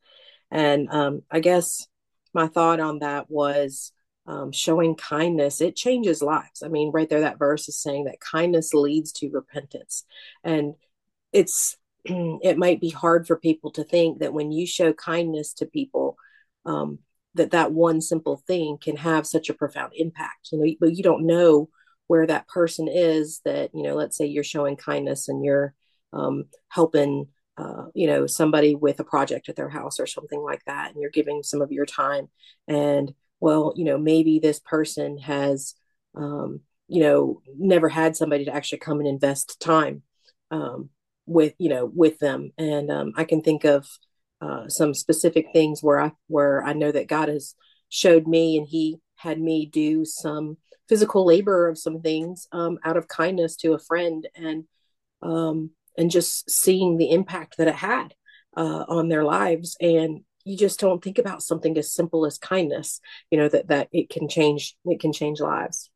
And um, I guess my thought on that was um, showing kindness, it changes lives. I mean, right there, that verse is saying that kindness leads to repentance. And it's it might be hard for people to think that when you show kindness to people um, that that one simple thing can have such a profound impact you know but you don't know where that person is that you know let's say you're showing kindness and you're um, helping uh, you know somebody with a project at their house or something like that and you're giving some of your time. And well you know maybe this person has um, you know never had somebody to actually come and invest time um, with you know with them. And um, i can think of uh, some specific things where i where i know that god has showed me and he had me do some physical labor of some things um, out of kindness to a friend and um, and just seeing the impact that it had uh, on their lives. And you just don't think about something as simple as kindness you know that that it can change it can change lives.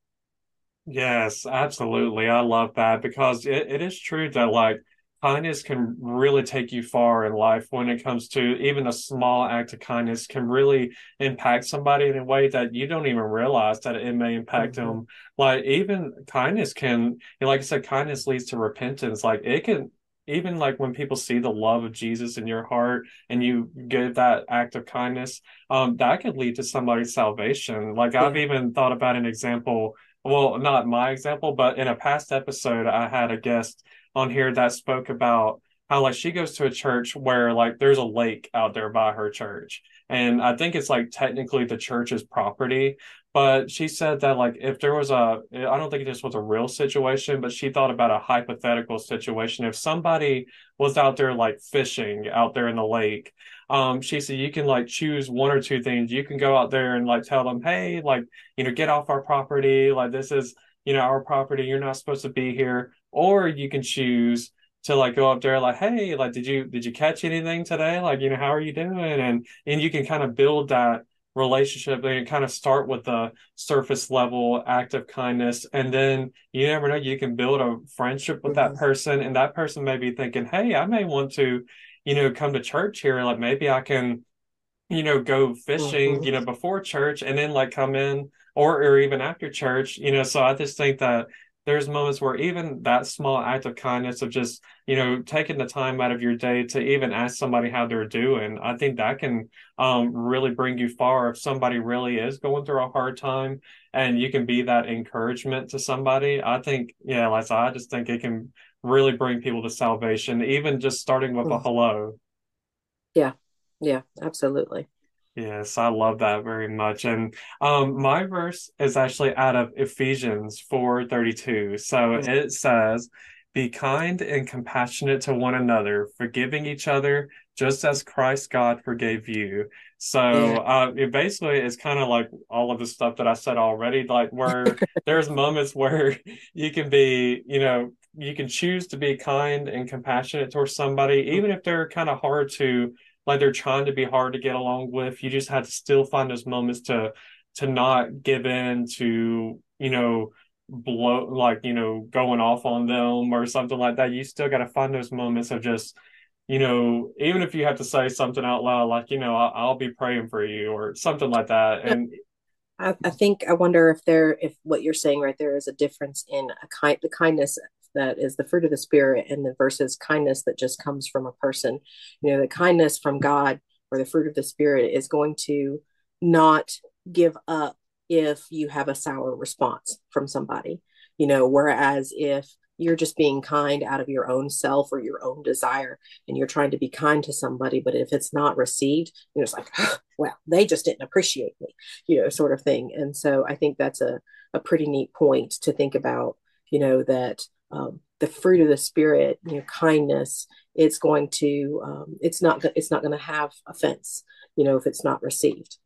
Yes absolutely. I love that because it, it is true that like kindness can really take you far in life when it comes to even a small act of kindness can really impact somebody in a way that you don't even realize that it may impact mm-hmm. them. Like even kindness can like i said kindness leads to repentance. Like it can even like when people see the love of jesus in your heart and you give that act of kindness um that could lead to somebody's salvation. Like i've even thought about an example well not my example but in a past episode i had a guest on here that spoke about how like she goes to a church where like there's a lake out there by her church. And i think it's like technically the church's property. But she said that like if there was a i don't think this was a real situation but she thought about a hypothetical situation. If somebody was out there like fishing out there in the lake um she said you can like choose one or two things. You can go out there and like tell them hey like you know get off our property. Like this is you know our property. You're not supposed to be here or you can choose to like go up there like hey like did you did you catch anything today? Like you know how are you doing? And and you can kind of build that relationship and kind of start with the surface level act of kindness. And then you never know you can build a friendship with mm-hmm. that person and that person may be thinking hey i may want to you know come to church here. Like maybe i can you know go fishing mm-hmm. you know before church and then like come in or or even after church. You know so i just think that there's moments where even that small act of kindness of just you know taking the time out of your day to even ask somebody how they're doing i think that can um, really bring you far if somebody really is going through a hard time and you can be that encouragement to somebody. I think yeah like i just think it can really bring people to salvation even just starting with a mm. hello. Yeah. Yeah absolutely Yes, I love that very much. And um, my verse is actually out of Ephesians 4:32. So mm-hmm. it says, "Be kind and compassionate to one another, forgiving each other, just as Christ God forgave you." So uh, it basically is kind of like all of the stuff that I said already, like where there's moments where you can be, you know, you can choose to be kind and compassionate towards somebody, even if they're kind of hard to like they're trying to be hard to get along with. You just have to still find those moments to to not give in to, you know, blow like, you know, going off on them or something like that. You still gotta find those moments of just you know, even if you have to say something out loud, like, you know, I'll, I'll be praying for you or something like that. And I, I think I wonder if there if what you're saying right there is a difference in a kind the kindness that is the fruit of the spirit and the versus kindness that just comes from a person. You know, the kindness from God or the fruit of the spirit is going to not give up if you have a sour response from somebody. You know, whereas if you're just being kind out of your own self or your own desire and you're trying to be kind to somebody but if it's not received you know it's like well they just didn't appreciate me you know sort of thing and so i think that's a, a pretty neat point to think about you know that um, the fruit of the spirit you know kindness it's going to um, it's not it's not going to have offense you know if it's not received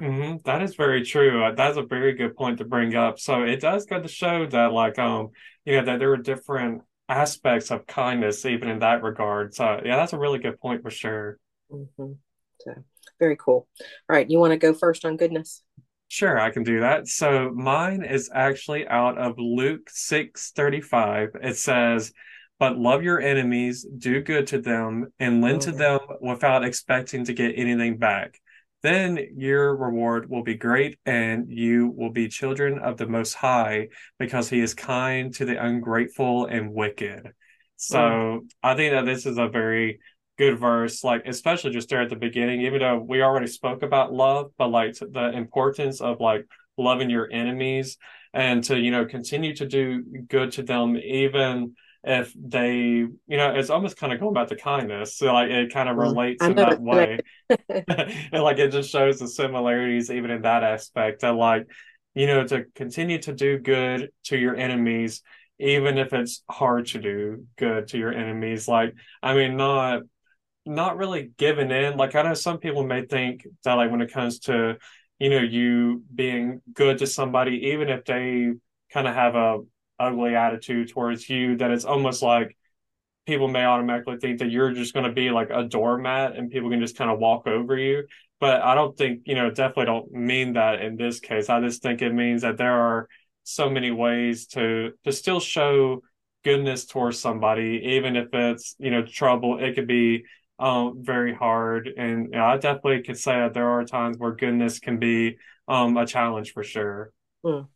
Mm-hmm. That is very true. Uh, that's a very good point to bring up. So it does go to show that, like, um, you know, that there are different aspects of kindness, even in that regard. So yeah, that's a really good point for sure. Mm-hmm. So very cool. All right, you want to go first on goodness? Sure, I can do that. So mine is actually out of Luke six thirty five. It says. But love your enemies, do good to them, and lend to oh. them without expecting to get anything back then your reward will be great and you will be children of the Most High because He is kind to the ungrateful and wicked. So. I think that this is a very good verse, like, especially just there at the beginning, even though we already spoke about love, but like the importance of like loving your enemies and to, you know, continue to do good to them, even if they, you know, it's almost kind of going back to kindness. So like it kind of mm, relates in that way. and like it just shows the similarities even in that aspect. And like, you know, to continue to do good to your enemies, even if it's hard to do good to your enemies. Like, I mean, not not really giving in. Like I know some people may think that like when it comes to, you know, you being good to somebody, even if they kind of have a ugly attitude towards you that it's almost like people may automatically think that you're just going to be like a doormat and people can just kind of walk over you. But i don't think you know definitely don't mean that in this case. I just think it means that there are so many ways to to still show goodness towards somebody even if it's you know trouble. It could be um very hard and you know, i definitely could say that there are times where goodness can be um a challenge for sure mm.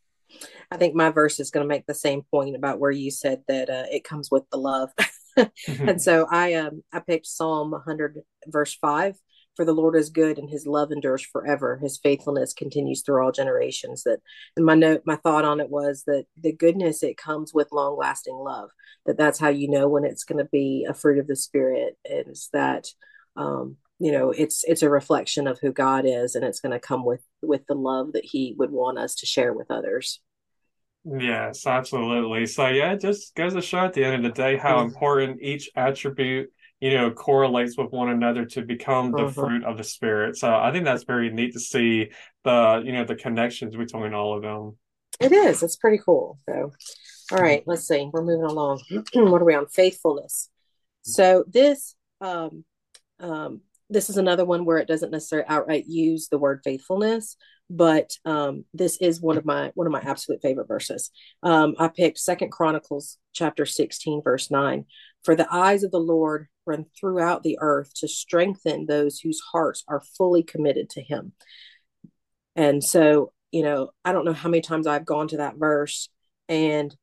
I think my verse is going to make the same point about where you said that uh, it comes with the love. and so I um I picked Psalm 100 verse 5 for the Lord is good and his love endures forever his faithfulness continues through all generations that and my note my thought on it was that the goodness it comes with long lasting love that that's how you know when it's going to be a fruit of the spirit is that um you know it's it's a reflection of who God is and it's going to come with with the love that he would want us to share with others Yes, absolutely. So yeah, it just goes to show at the end of the day how mm-hmm. important each attribute, you know, correlates with one another to become the mm-hmm. fruit of the spirit. So I think that's very neat to see the, you know, the connections between all of them. It is. It's pretty cool. So all right, let's see. We're moving along. what are we on? Faithfulness. So this um um this is another one where it doesn't necessarily outright use the word faithfulness, but um, this is one of my one of my absolute favorite verses. Um, I picked Second Chronicles chapter sixteen, verse nine. For the eyes of the Lord run throughout the earth to strengthen those whose hearts are fully committed to Him. And so, you know, I don't know how many times I've gone to that verse and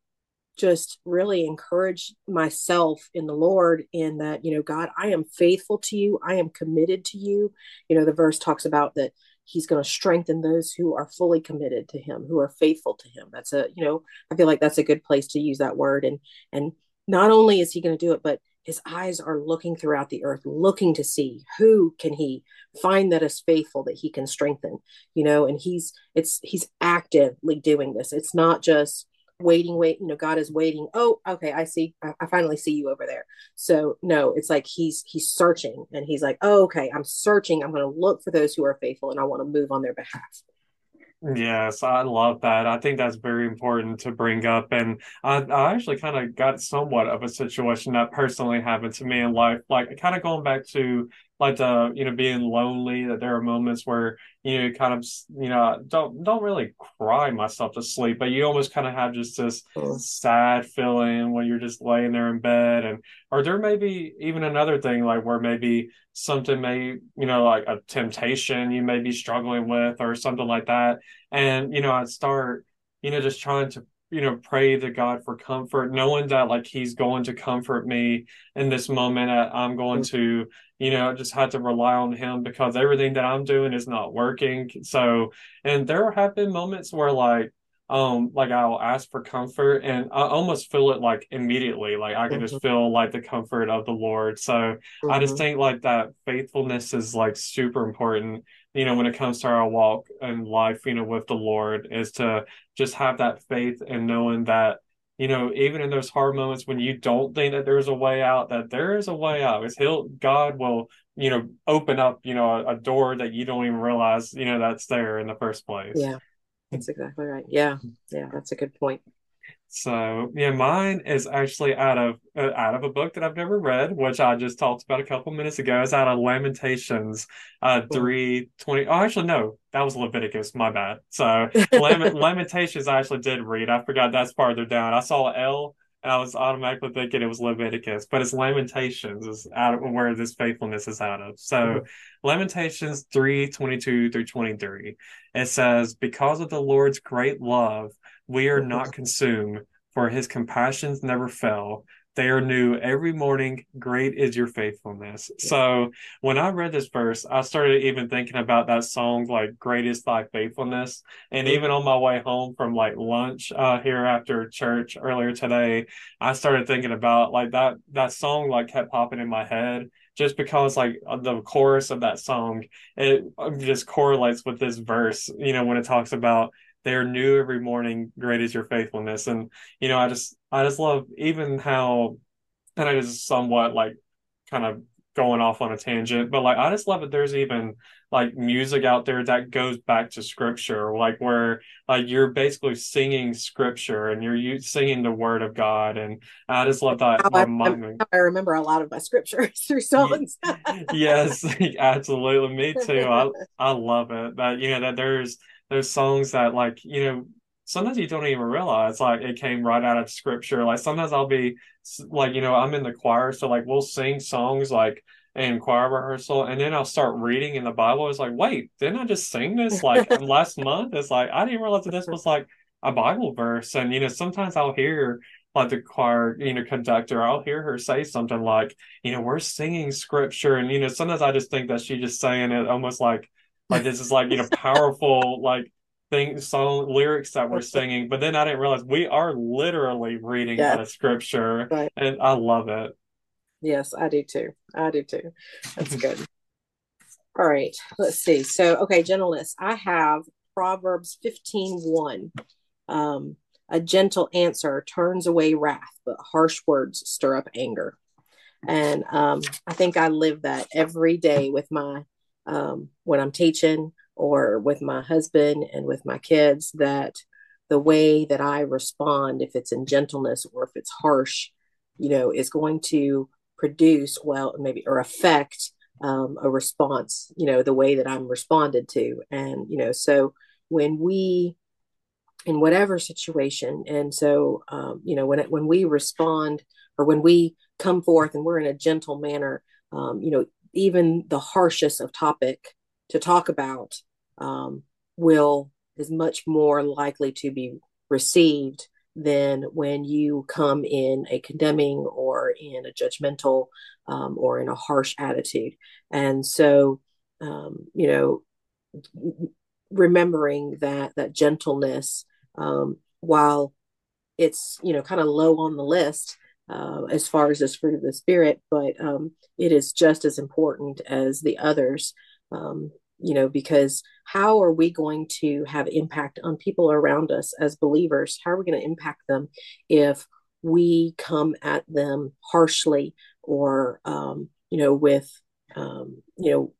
just really encourage myself in the Lord in that, you know, God, I am faithful to you. I am committed to you. You know, the verse talks about that he's going to strengthen those who are fully committed to him, who are faithful to him. That's a, you know, I feel like that's a good place to use that word. And, and not only is he going to do it, but his eyes are looking throughout the earth, looking to see who can he find that is faithful that he can strengthen, you know, and he's, it's, he's actively doing this. It's not just, waiting wait you know god is waiting. Oh okay i see I, I, finally see you over there. So no it's like he's he's searching and he's like oh okay i'm searching. I'm going to look for those who are faithful and i want to move on their behalf Yes, I love that. I think that's very important to bring up. And I, I actually kind of got somewhat of a situation that personally happened to me in life. Like kind of going back to like the you know being lonely that there are moments where you know kind of you know don't don't really cry myself to sleep but you almost kind of have just this mm. sad feeling when you're just laying there in bed and or there may be even another thing like where maybe something may you know like a temptation you may be struggling with or something like that and you know i start you know just trying to you know pray to god for comfort knowing that like he's going to comfort me in this moment i'm going mm. to you know just have to rely on him because everything that i'm doing is not working so and there have been moments where like um like i'll ask for comfort and i almost feel it like immediately like i can mm-hmm. just feel like the comfort of the lord so mm-hmm. i just mm-hmm. think like that faithfulness is like super important you know when it comes to our walk and life you know with the lord is to just have that faith and knowing that you know even in those hard moments when you don't think that there's a way out that there is a way out. Because he'll god will you know open up you know a, a door that you don't even realize you know that's there in the first place. Yeah that's exactly right. Yeah yeah that's a good point so yeah, mine is actually out of uh, out of a book that I've never read, which I just talked about a couple minutes ago. It's out of Lamentations, uh, three twenty. Oh, actually, no, that was Leviticus. My bad. So Lament- Lamentations, I actually did read. I forgot that's farther down. I saw L, and I was automatically thinking it was Leviticus, but it's Lamentations is out of where this faithfulness is out of. So mm-hmm. Lamentations three twenty two through twenty three. It says, "Because of the Lord's great love." We are not consumed, for his compassions never fail. They are new every morning. Great is your faithfulness. So when I read this verse, I started even thinking about that song, like "Great is Thy Faithfulness." And even on my way home from like lunch uh, here after church earlier today, I started thinking about like that that song like kept popping in my head just because like the chorus of that song it just correlates with this verse you know when it talks about they're new every morning great is your faithfulness. And you know i just i just love even how and it is somewhat like kind of going off on a tangent but like i just love that there's even like music out there that goes back to scripture like where like you're basically singing scripture and you're singing the word of god. And i just love that I, I, remember a lot of my scriptures through songs. yes absolutely. Me too. I i love it. That you know that there's there's songs that like you know sometimes you don't even realize like it came right out of scripture. Like sometimes i'll be like you know i'm in the choir so like we'll sing songs like in choir rehearsal and then i'll start reading in the bible it's like wait didn't i just sing this like last month? It's like i didn't realize that this was like a bible verse and you know sometimes i'll hear like the choir you know conductor i'll hear her say something like you know we're singing scripture and you know sometimes i just think that she's just saying it almost like like this is like you know powerful like thing song lyrics that we're singing. But then I didn't realize we are literally reading out of scripture, right. and I love it. Yes, I do too. I do too. That's good. All right, let's see. So, okay, gentleness. I have Proverbs 15 1. Um, a gentle answer turns away wrath, but harsh words stir up anger. And um, I think I live that every day with my um, when I'm teaching or with my husband and with my kids that the way that I respond, if it's in gentleness or if it's harsh, you know, is going to produce well, maybe or affect um, a response, you know, the way that I'm responded to. And, you know, so when we, in whatever situation, and so, um, you know, when, it, when we respond or when we come forth and we're in a gentle manner, um, you know, even the harshest of topic to talk about um, will is much more likely to be received than when you come in a condemning or in a judgmental um, or in a harsh attitude. And so um, you know remembering that that gentleness um, while it's you know kind of low on the list uh, as far as this fruit of the spirit, but um, it is just as important as the others. Um, you know, because how are we going to have impact on people around us as believers? How are we going to impact them if we come at them harshly or, um, you know, with, um, you know,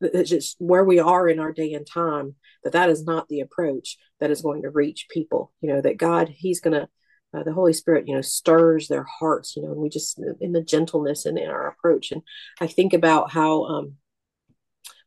it's just where we are in our day and time that that is not the approach that is going to reach people you know that god he's going to uh, the Holy Spirit, you know, stirs their hearts, you know, and we just in the gentleness and in our approach. And I think about how um,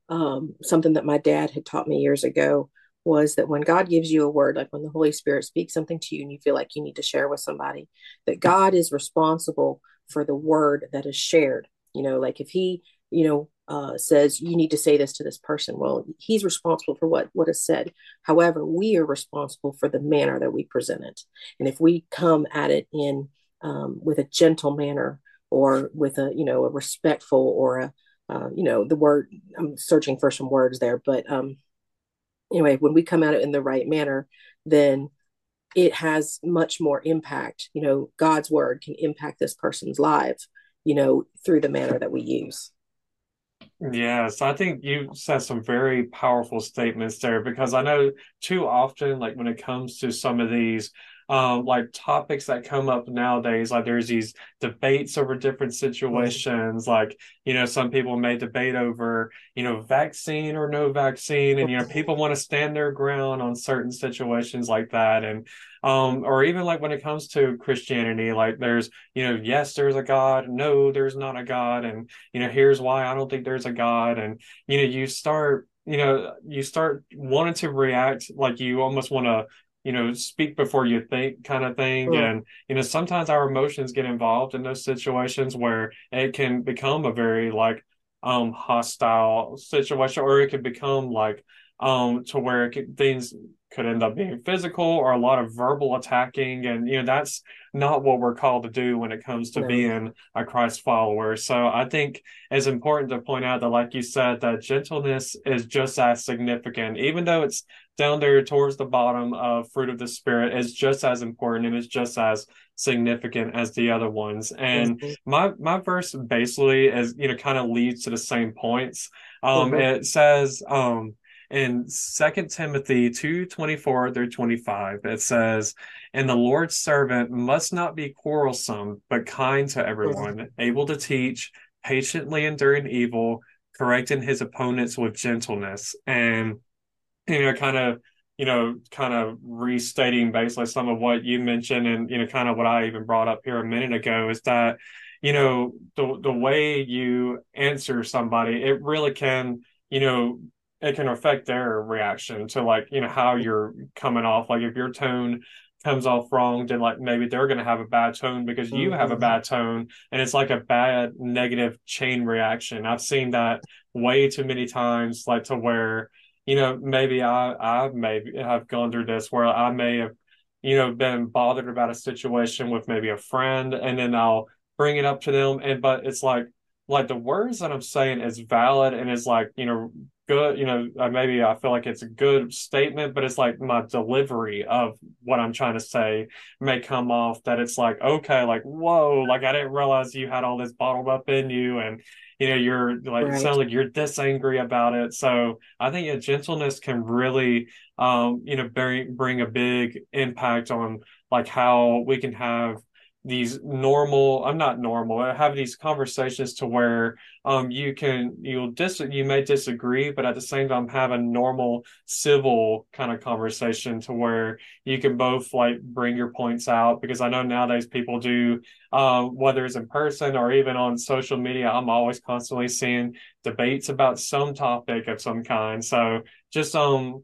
um, something that my dad had taught me years ago was that when God gives you a word, like when the Holy Spirit speaks something to you and you feel like you need to share with somebody, that God is responsible for the word that is shared. You know, like if He, you know, uh, says you need to say this to this person, well, He's responsible for what what is said. However, we are responsible for the manner that we present it, and if we come at it in um, with a gentle manner or with a you know a respectful or a uh, you know the word i'm searching for some words there but um anyway when we come at it in the right manner then it has much more impact. You know god's word can impact this person's life you know through the manner that we use Yes, I think you said some very powerful statements there because I know too often, like when it comes to some of these um, like topics that come up nowadays. Like there's these debates over different situations. Like, you know, some people may debate over, you know, vaccine or no vaccine. And, you know, people want to stand their ground on certain situations like that. And, um, or even like when it comes to Christianity, like there's, you know, yes, there's a God. No, there's not a God. And, you know, here's why I don't think there's a God. And, you know, you start you know you start wanting to react like you almost want to you know speak before you think kind of thing. And you know sometimes our emotions get involved in those situations where it can become a very like um hostile situation or it could become like um to where it could, things could end up being physical or a lot of verbal attacking and you know that's not what we're called to do when it comes to no. being a christ follower so i think it's important to point out that like you said that gentleness is just as significant even though it's down there towards the bottom of fruit of the spirit is just as important and it's just as significant as the other ones and mm-hmm. my my verse basically is you know kind of leads to the same points um mm-hmm. it says um in Second Timothy 2 24 through 25, it says, And the Lord's servant must not be quarrelsome, but kind to everyone, mm-hmm. able to teach, patiently enduring evil, correcting his opponents with gentleness. And, you know, kind of, you know, kind of restating basically some of what you mentioned and, you know, kind of what I even brought up here a minute ago is that, you know, the, the way you answer somebody, it really can, you know, it can affect their reaction to like you know how you're coming off like if your tone comes off wrong then like maybe they're going to have a bad tone because you have a mm-hmm. bad tone and it's like a bad negative chain reaction i've seen that way too many times like to where you know maybe i i maybe have gone through this where i may have you know been bothered about a situation with maybe a friend and then i'll bring it up to them and but it's like like the words that i'm saying is valid and is like you know good you know uh, maybe i feel like it's a good statement but it's like my delivery of what i'm trying to say may come off that it's like okay like whoa like i didn't realize you had all this bottled up in you and you know you're like right. sounds like you're this angry about it so i think a gentleness can really um you know bring bring a big impact on like how we can have these normal i'm not normal i have these conversations to where um you can you'll dis you may disagree but at the same time have a normal civil kind of conversation to where you can both like bring your points out because i know nowadays people do uh, whether it's in person or even on social media i'm always constantly seeing debates about some topic of some kind. So just um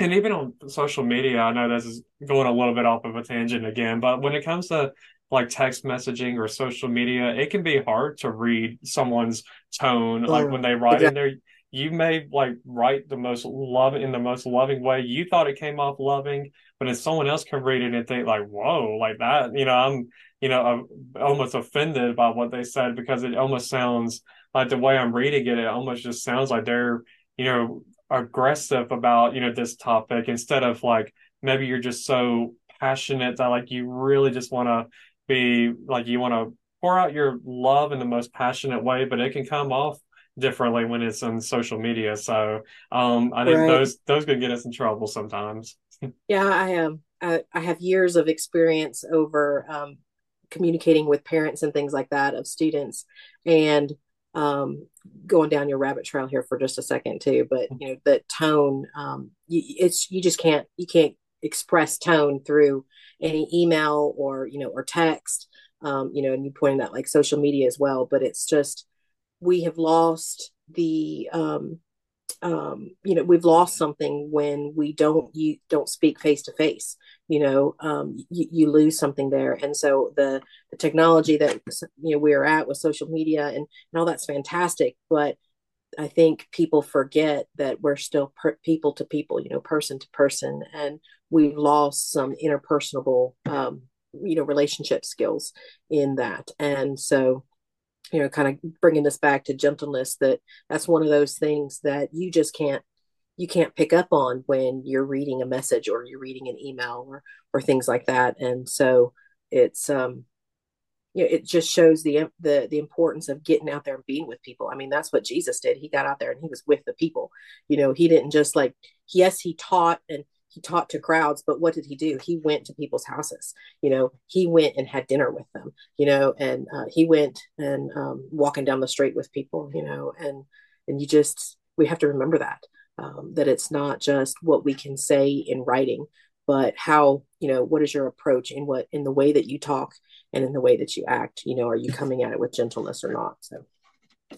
and even on social media, I know this is going a little bit off of a tangent again, but when it comes to like text messaging or social media, it can be hard to read someone's tone. like when they write exactly. in there, you may like write the most love in the most loving way. You thought it came off loving, but if someone else can read it and think like, "Whoa, like that," you know, I'm, you know, I'm almost offended by what they said because it almost sounds like the way I'm reading it, it almost just sounds like they're, you know, aggressive about you know this topic instead of like maybe you're just so passionate that like you really just want to be like you want to pour out your love in the most passionate way, but it can come off differently when it's on social media. So um, I think right. those those can get us in trouble sometimes. yeah, I am. I, I, have years of experience over um, communicating with parents and things like that of students, and um, going down your rabbit trail here for just a second too. But you know, the tone, um, you, it's you just can't you can't express tone through any email or you know or text um, you know and you pointed out like social media as well but it's just we have lost the um, um, you know we've lost something when we don't you don't speak face to face you know um, you, you, lose something there. And so the the technology that you know we are at with social media and, and all that's fantastic but i think people forget that we're still per- people to people you know person to person. And we've lost some interpersonal um, you know relationship skills in that and so you know kind of bringing this back to gentleness that that's one of those things that you just can't you can't pick up on when you're reading a message or you're reading an email or or things like that and so it's um you know, it just shows the the the importance of getting out there and being with people. I mean, that's what Jesus did. He got out there and he was with the people. You know, he didn't just like yes, he taught and he taught to crowds but what did he do? He went to people's houses you know he went and had dinner with them you know and uh, he went and um, walking down the street with people you know and and you just we have to remember that um, that it's not just what we can say in writing but how you know what is your approach in what in the way that you talk and in the way that you act? You know are you coming at it with gentleness or not? So.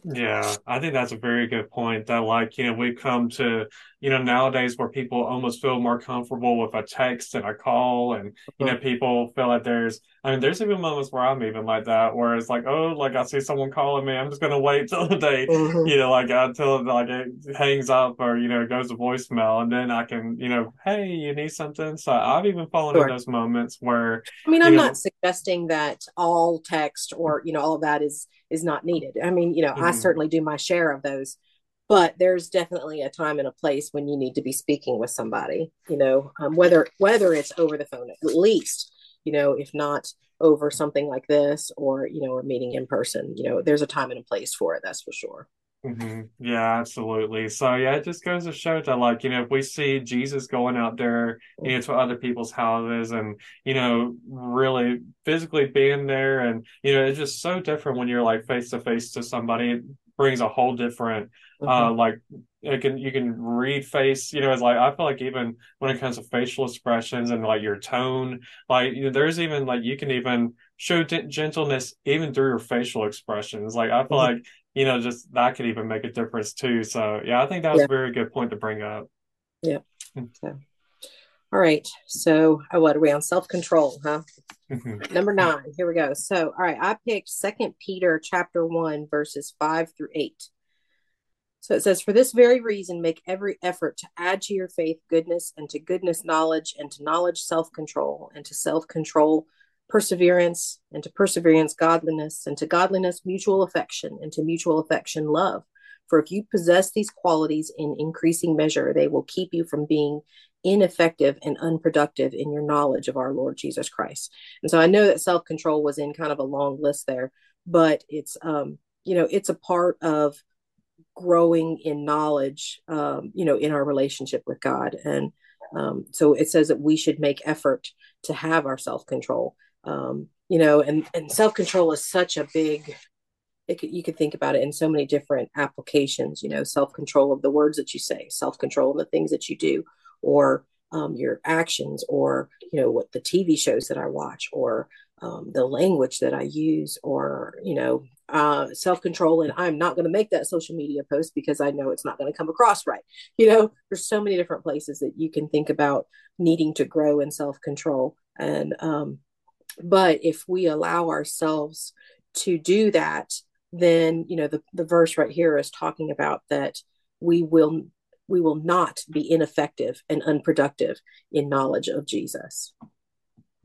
Yeah, I think that's a very good point. That like, you know, we've come to, you know, nowadays where people almost feel more comfortable with a text and a call and you know, people feel like there's I mean, there's even moments where I'm even like that, where it's like, oh, like I see someone calling me, I'm just gonna wait till they, mm-hmm. you know, like until like it hangs up or you know it goes to voicemail, and then I can, you know, hey, you need something. So I've even fallen sure. in those moments where. I mean, I'm know, not suggesting that all text or you know all of that is is not needed. I mean, you know, mm-hmm. I certainly do my share of those, but there's definitely a time and a place when you need to be speaking with somebody. You know, um, whether whether it's over the phone, at least you know, if not over something like this or you know, a meeting in person. You know, there's a time and a place for it. That's for sure. Mm-hmm. Yeah, absolutely. So yeah, it just goes to show that like, you know, if we see Jesus going out there, you know, to other people's houses and, you know, really physically being there and, you know, it's just so different when you're like face to face to somebody. Brings a whole different uh, mm-hmm. uh like it can you can read face you know it's like i feel like even when it comes to facial expressions and like your tone like you know, there's even like you can even show d- gentleness even through your facial expressions like i feel mm-hmm. like you know, just that could even make a difference too. So yeah, I think that was yeah. a very good point to bring up. Yeah. Hmm. So, all right. So uh, what are we on? Self-control, huh? Mm-hmm. Number nine. Here we go. So all right, I picked Second Peter chapter one, verses five through eight. So it says, For this very reason, make every effort to add to your faith goodness, and to goodness knowledge, and to knowledge self control, and to self control perseverance, and to perseverance, godliness, and to godliness, mutual affection, and to mutual affection, love. For if you possess these qualities in increasing measure, they will keep you from being ineffective and unproductive in your knowledge of our Lord Jesus Christ. And so I know that self control was in kind of a long list there, but it's, um, you know, it's a part of growing in knowledge, um, you know, in our relationship with God. And um, so it says that we should make effort to have our self control um, you know and and self-control is such a big could, you could think about it in so many different applications you know self-control of the words that you say self-control of the things that you do or um, your actions or you know what the tv shows that i watch or um, the language that i use or you know uh, self-control. And i'm not going to make that social media post because i know it's not going to come across right. You know there's so many different places that you can think about needing to grow in self-control. And um, but if we allow ourselves to do that, then you know the, the verse right here is talking about that we will we will not be ineffective and unproductive in knowledge of Jesus.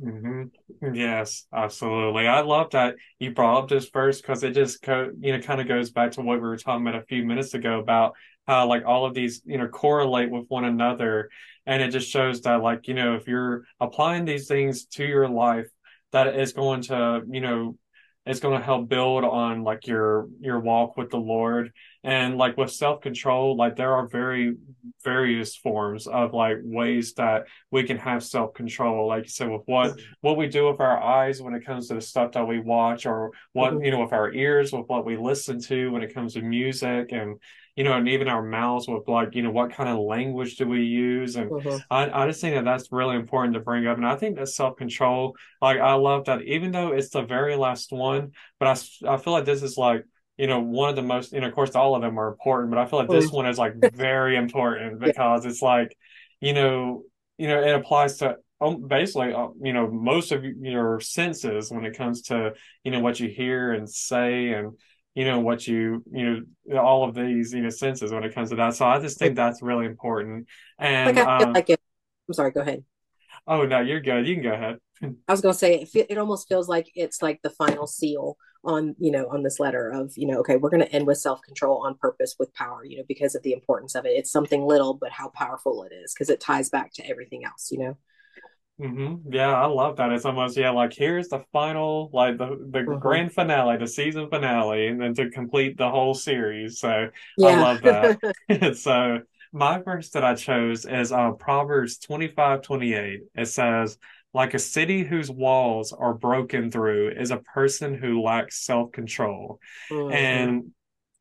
Mm-hmm. Yes, absolutely. I love that you brought up this verse because it just co- you know kind of goes back to what we were talking about a few minutes ago about how like all of these you know correlate with one another, and it just shows that like you know if you're applying these things to your life, that is going to you know it's going to help build on like your your walk with the lord. And like with self-control like there are very various forms of like ways that we can have self-control. Like you said with what what we do with our eyes when it comes to the stuff that we watch or what mm-hmm. you know with our ears with what we listen to when it comes to music and you know, and even our mouths with like, you know, what kind of language do we use? And mm-hmm. I, I just think that that's really important to bring up. And I think that self control, like, I love that even though it's the very last one, but I, I feel like this is like, you know, one of the most, you know, of course, all of them are important, but I feel like this mm. one is like very important because it's like, you know, you know, it applies to um, basically, uh, you know, most of your senses when it comes to, you know, what you hear and say and, you know, what you, you know, all of these, you know, senses when it comes to that. So I just think that's really important. And like I um, like it. I'm sorry, go ahead. Oh, no, you're good. You can go ahead. I was going to say, it, it almost feels like it's like the final seal on you know on this letter of you know okay we're going to end with self-control on purpose with power you know because of the importance of it it's something little but how powerful it is because it ties back to everything else you know Mm-hmm. Yeah, I love that. It's almost yeah, like here's the final, like the the mm-hmm. grand finale, the season finale, and then to complete the whole series. So yeah. I love that. so my verse that I chose is uh, Proverbs twenty five twenty eight. It says, "Like a city whose walls are broken through is a person who lacks self control," mm-hmm. and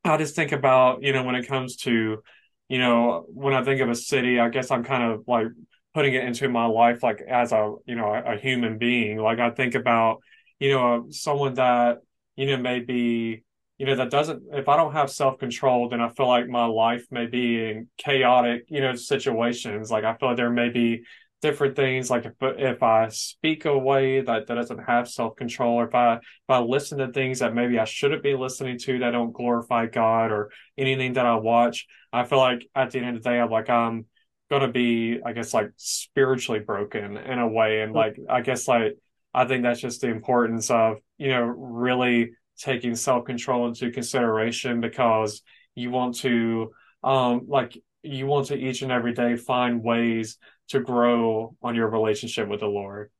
I just think about you know when it comes to you know when I think of a city, I guess I'm kind of like putting it into my life like as a you know a, a human being. Like i think about you know uh, someone that you know maybe you know that doesn't if i don't have self-control then i feel like my life may be in chaotic you know situations. Like i feel like there may be different things. Like if, if i speak a way that, that doesn't have self-control or if i if i listen to things that maybe i shouldn't be listening to that don't glorify god or anything that i watch i feel like at the end of the day i'm like i'm going to be i guess like spiritually broken in a way. And like i guess like i think that's just the importance of you know really taking self-control into consideration because you want to um like you want to each and every day find ways to grow on your relationship with the lord.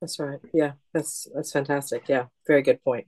That's right. Yeah that's that's fantastic. Yeah very good point.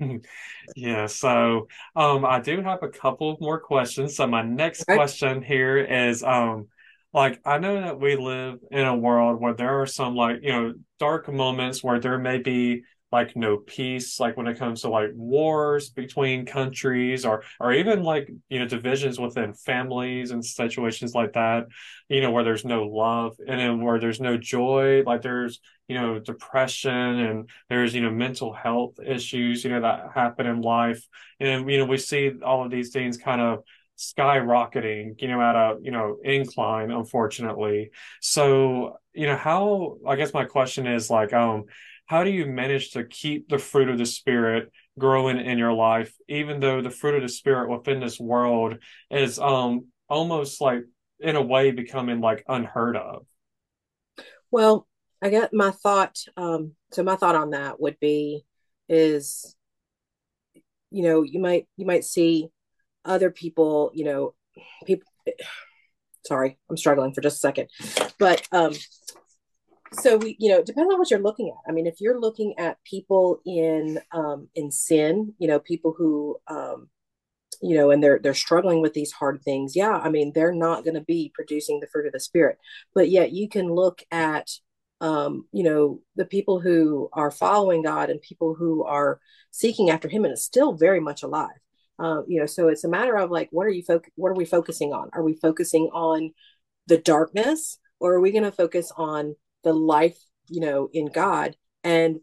Yeah so um i do have a couple more questions. So my next okay. question here is um like I know that we live in a world where there are some like, you know, dark moments where there may be like no peace, like when it comes to like wars between countries or or even like, you know, divisions within families and situations like that, you know, where there's no love and then where there's no joy, like there's, you know, depression and there's, you know, mental health issues, you know, that happen in life. And you know, we see all of these things kind of skyrocketing, you know, at a, you know, incline, unfortunately. So, you know, how, I guess my question is like, um, how do you manage to keep the fruit of the spirit growing in your life, even though the fruit of the spirit within this world is, um, almost like in a way becoming like unheard of? Well, I got my thought, um, so my thought on that would be, is, you know, you might, you might see other people, you know, people sorry, I'm struggling for just a second. But um so we, you know, depends on what you're looking at. I mean, if you're looking at people in um in sin, you know, people who um you know and they're they're struggling with these hard things yeah i mean they're not going to be producing the fruit of the spirit but yet you can look at um, you know, the people who are following God and people who are seeking after Him, and it's still very much alive. Um, you know, so it's a matter of like, what are you foc- What are we focusing on? Are we focusing on the darkness, or are we going to focus on the life, you know, in God? And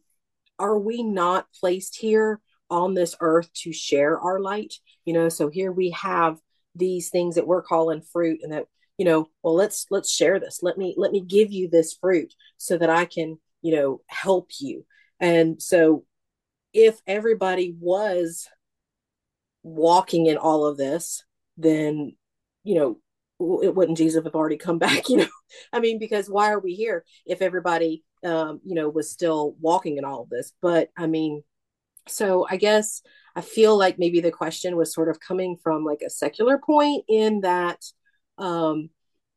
are we not placed here on this earth to share our light? You know, so here we have these things that we're calling fruit, and that you know, well, let's let's share this. Let me let me give you this fruit so that I can, you know, help you. And so, if everybody was walking in all of this, then, you know, it wouldn't Jesus have already come back, you know? I mean, because why are we here if everybody, um, you know, was still walking in all of this? But I mean, so I guess I feel like maybe the question was sort of coming from like a secular point in that, um,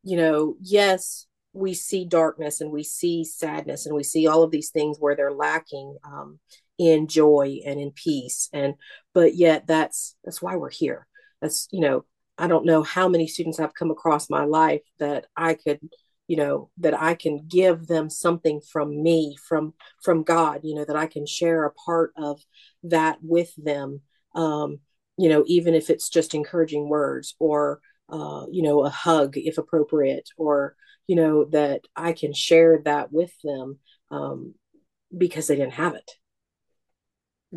you know, yes, we see darkness and we see sadness and we see all of these things where they're lacking um, in joy and in peace. And but yet that's that's why we're here. That's you know i don't know how many students i've come across my life that i could you know that i can give them something from me from from god you know that i can share a part of that with them. Um you know, even if it's just encouraging words or, uh, you know, a hug if appropriate, or, you know, that I can share that with them um, because they didn't have it.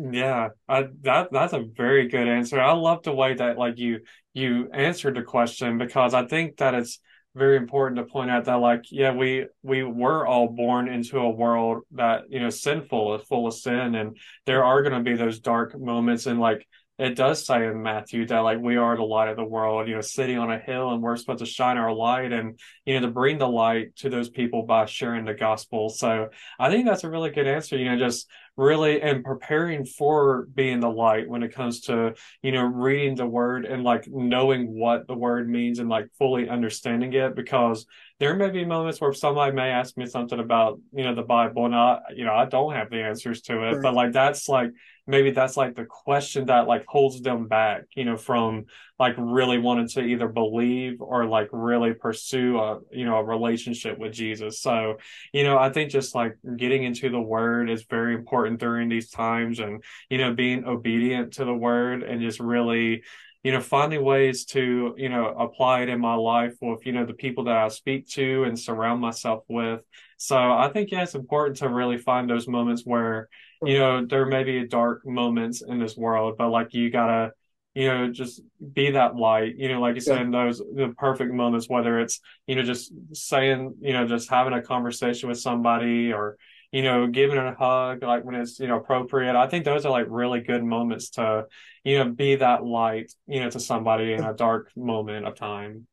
Yeah, I, that that's a very good answer. I love the way that like you you answered the question because I think that it's very important to point out that like yeah we we were all born into a world that you know sinful is full of sin and there are going to be those dark moments and like it does say in Matthew that like we are the light of the world, you know, sitting on a hill and we're supposed to shine our light and, you know, to bring the light to those people by sharing the gospel. So I think that's a really good answer, you know, just really and preparing for being the light when it comes to, you know, reading the word and like knowing what the word means and like fully understanding it because there may be moments where somebody may ask me something about, you know, the Bible and I, you know, I don't have the answers to it, right. but like that's like maybe that's like the question that like holds them back, you know, from like really wanting to either believe or like really pursue a, you know, a relationship with Jesus. So, you know, I think just like getting into the word is very important during these times and, you know, being obedient to the word and just really, you know, finding ways to, you know, apply it in my life with, you know, the people that I speak to and surround myself with. So I think, yeah, it's important to really find those moments where, you know, there may be dark moments in this world, but like you gotta, you know, just be that light, you know, like you said, in those the perfect moments, whether it's, you know, just saying, you know, just having a conversation with somebody or, you know, giving a hug, like when it's, you know, appropriate. I think those are like really good moments to, you know, be that light, you know, to somebody in a dark moment of time.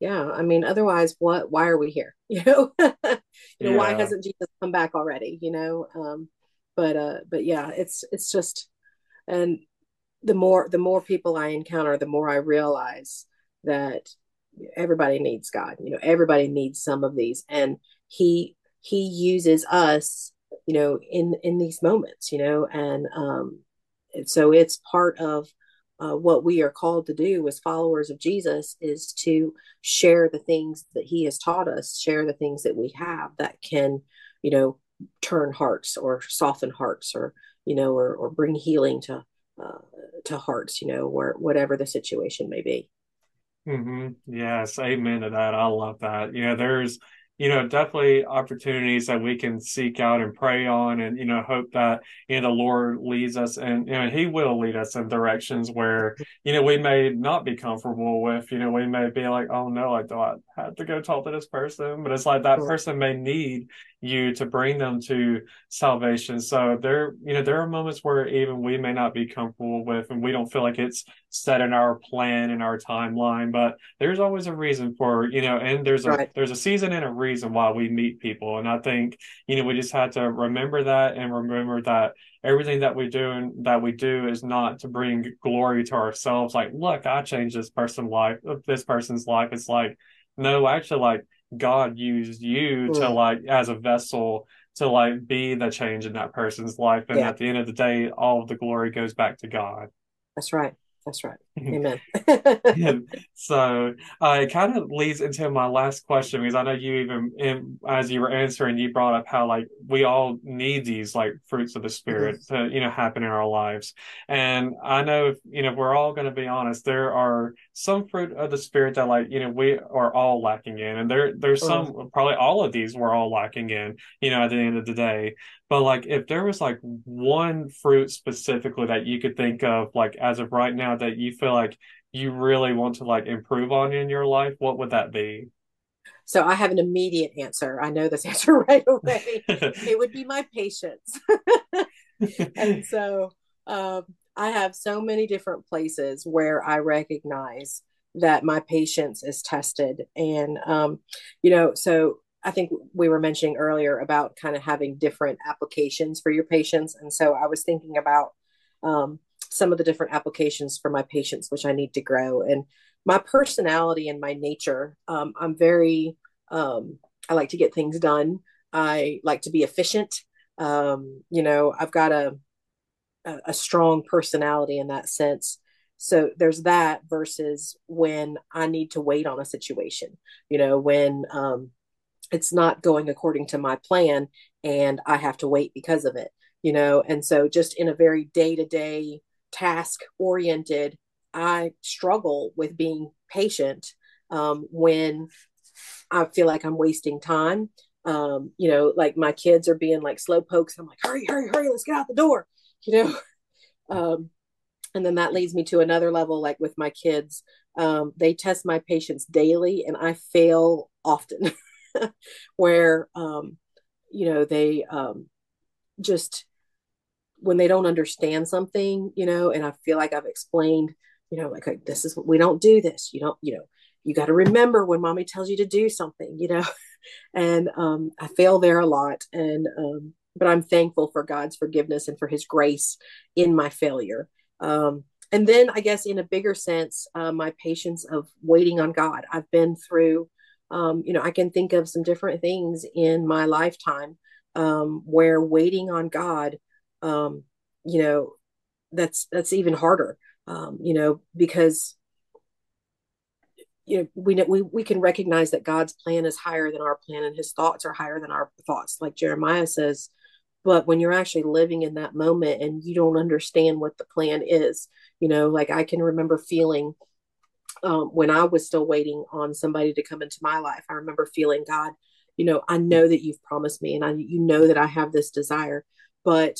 Yeah. I mean, otherwise, what, why are we here? You know, you know, yeah. why hasn't Jesus come back already? You know, um, but uh but yeah it's it's just and the more the more people i encounter the more i realize that everybody needs god you know everybody needs some of these. And he he uses us you know in in these moments you know and um so it's part of uh, what we are called to do as followers of jesus is to share the things that he has taught us share the things that we have that can you know turn hearts or soften hearts or you know or, or bring healing to uh, to hearts you know where whatever the situation may be. Mm-hmm. yes amen to that. I love that. You know there's you know, definitely opportunities that we can seek out and pray on and, you know, hope that, you know, the Lord leads us and, you know, he will lead us in directions where, you know, we may not be comfortable with, you know, we may be like, oh no, I don't have to go talk to this person, but it's like that person may need you to bring them to salvation. So there, you know, there are moments where even we may not be comfortable with and we don't feel like it's set in our plan and our timeline, but there's always a reason for, you know, and there's a right. there's a season and a reason why we meet people. And I think, you know, we just had to remember that and remember that everything that we do and that we do is not to bring glory to ourselves. Like, look, I changed this person's life, this person's life. It's like, no, actually like God used you mm. to like as a vessel to like be the change in that person's life. And yeah. at the end of the day, all of the glory goes back to God. That's right. That's right. Amen. so uh, it kind of leads into my last question because I know you even, in, as you were answering, you brought up how like we all need these like fruits of the spirit mm-hmm. to you know happen in our lives, and I know if you know if we're all going to be honest, there are some fruit of the spirit that like you know we are all lacking in, and there there's some mm-hmm. probably all of these we're all lacking in. You know, at the end of the day, but like if there was like one fruit specifically that you could think of like as of right now that you feel like you really want to like improve on in your life, what would that be? So I have an immediate answer. I know this answer right away. it would be my patience. and so um, I have so many different places where I recognize that my patience is tested. And, um, you know, so I think we were mentioning earlier about kind of having different applications for your patience. And so I was thinking about um, some of the different applications for my patience, which I need to grow. And my personality and my nature, um, I'm very, um, I like to get things done. I like to be efficient. Um, you know, I've got a, a, a strong personality in that sense. So there's that versus when I need to wait on a situation, you know, when, um, it's not going according to my plan and I have to wait because of it, you know? And so just in a very day to day task oriented, I struggle with being patient um, when I feel like I'm wasting time. Um, you know, like my kids are being like slow pokes. I'm like, hurry, hurry, hurry, let's get out the door. You know, um, and then that leads me to another level, like with my kids. Um, they test my patience daily, and I fail often. where um, you know they um, just when they don't understand something, you know, and I feel like I've explained, you know, like, like this is what we don't do this. You don't, you know, you got to remember when mommy tells you to do something, you know, and um, I fail there a lot. And, um, but I'm thankful for God's forgiveness and for his grace in my failure. Um, and then I guess in a bigger sense, uh, my patience of waiting on God. I've been through, um, you know, I can think of some different things in my lifetime um, where waiting on God, um, you know, that's that's even harder, um, you know, because you know we know we, we can recognize that God's plan is higher than our plan and His thoughts are higher than our thoughts, like Jeremiah says. But when you're actually living in that moment and you don't understand what the plan is, you know, like I can remember feeling um, when I was still waiting on somebody to come into my life. I remember feeling God you know i know that you've promised me and i you know that i have this desire but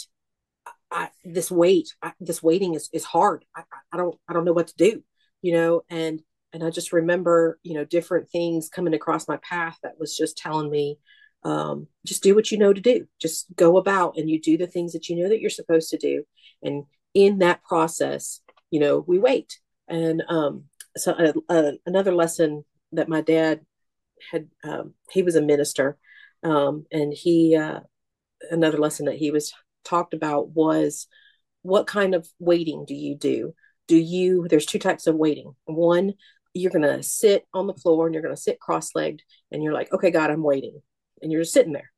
I, this wait I, this waiting is, is hard. I, I don't i don't know what to do you know? And and i just remember you know different things coming across my path that was just telling me um, just do what you know to do. Just go about and you do the things that you know that you're supposed to do. And in that process you know we wait. And um, so uh, uh, another lesson that my dad had um, he was a minister, um, and he uh, another lesson that he was talked about was what kind of waiting do you do? Do you? There's two types of waiting. One, you're going to sit on the floor and you're going to sit cross-legged, and you're like, okay, God, I'm waiting, and you're just sitting there.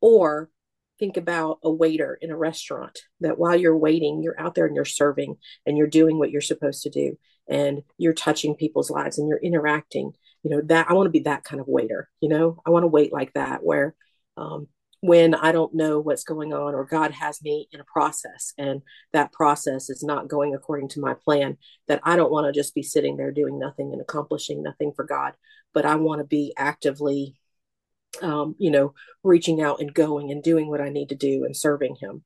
Or think about a waiter in a restaurant that while you're waiting, you're out there and you're serving and you're doing what you're supposed to do and you're touching people's lives and you're interacting you know that i want to be that kind of waiter you know i want to wait like that where um, when i don't know what's going on or god has me in a process and that process is not going according to my plan that i don't want to just be sitting there doing nothing and accomplishing nothing for god but i want to be actively um, you know reaching out and going and doing what i need to do and serving him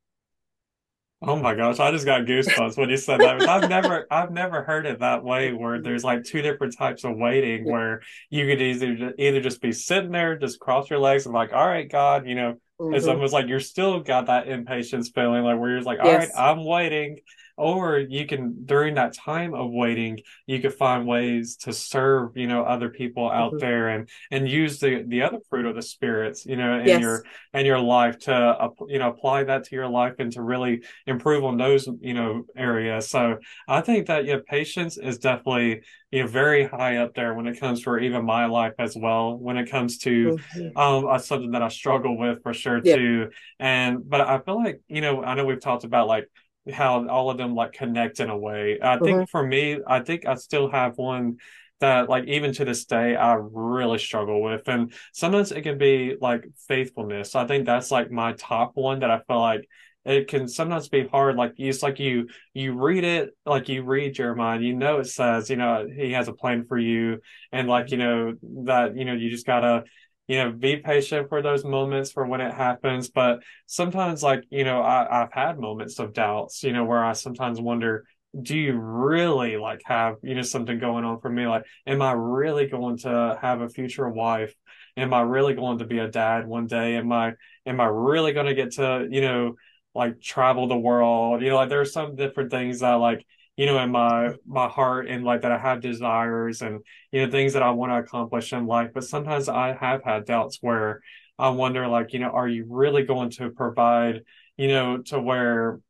Oh my gosh, I just got goosebumps when you said that. I've never I've never heard it that way where there's like two different types of waiting where you could either either just be sitting there, just cross your legs and like, all right, God, you know, mm-hmm. it's almost like you're still got that impatience feeling, like where you're like, all yes. right, I'm waiting or you can during that time of waiting you could find ways to serve you know other people out mm-hmm. there and and use the the other fruit of the spirits you know in yes. your in your life to uh, you know apply that to your life and to really improve on those you know areas so i think that yeah patience is definitely you know very high up there when it comes for even my life as well when it comes to mm-hmm. um uh, something that i struggle with for sure yeah. too and but i feel like you know i know we've talked about like how all of them like connect in a way. I think mm-hmm. for me, I think I still have one that like even to this day I really struggle with. And sometimes it can be like faithfulness. I think that's like my top one that I feel like it can sometimes be hard. Like it's like you you read it, like you read Jeremiah, and you know it says, you know, he has a plan for you and like, you know, that, you know, you just gotta you know, be patient for those moments for when it happens. But sometimes, like, you know, I, I've had moments of doubts, you know, where I sometimes wonder, do you really like have, you know, something going on for me? Like, am I really going to have a future wife? Am I really going to be a dad one day? Am I, am I really going to get to, you know, like travel the world? You know, like there's some different things that like, you know, in my my heart and like that I have desires and you know things that I want to accomplish in life. But sometimes I have had doubts where I wonder, like, you know, are you really going to provide, you know, to where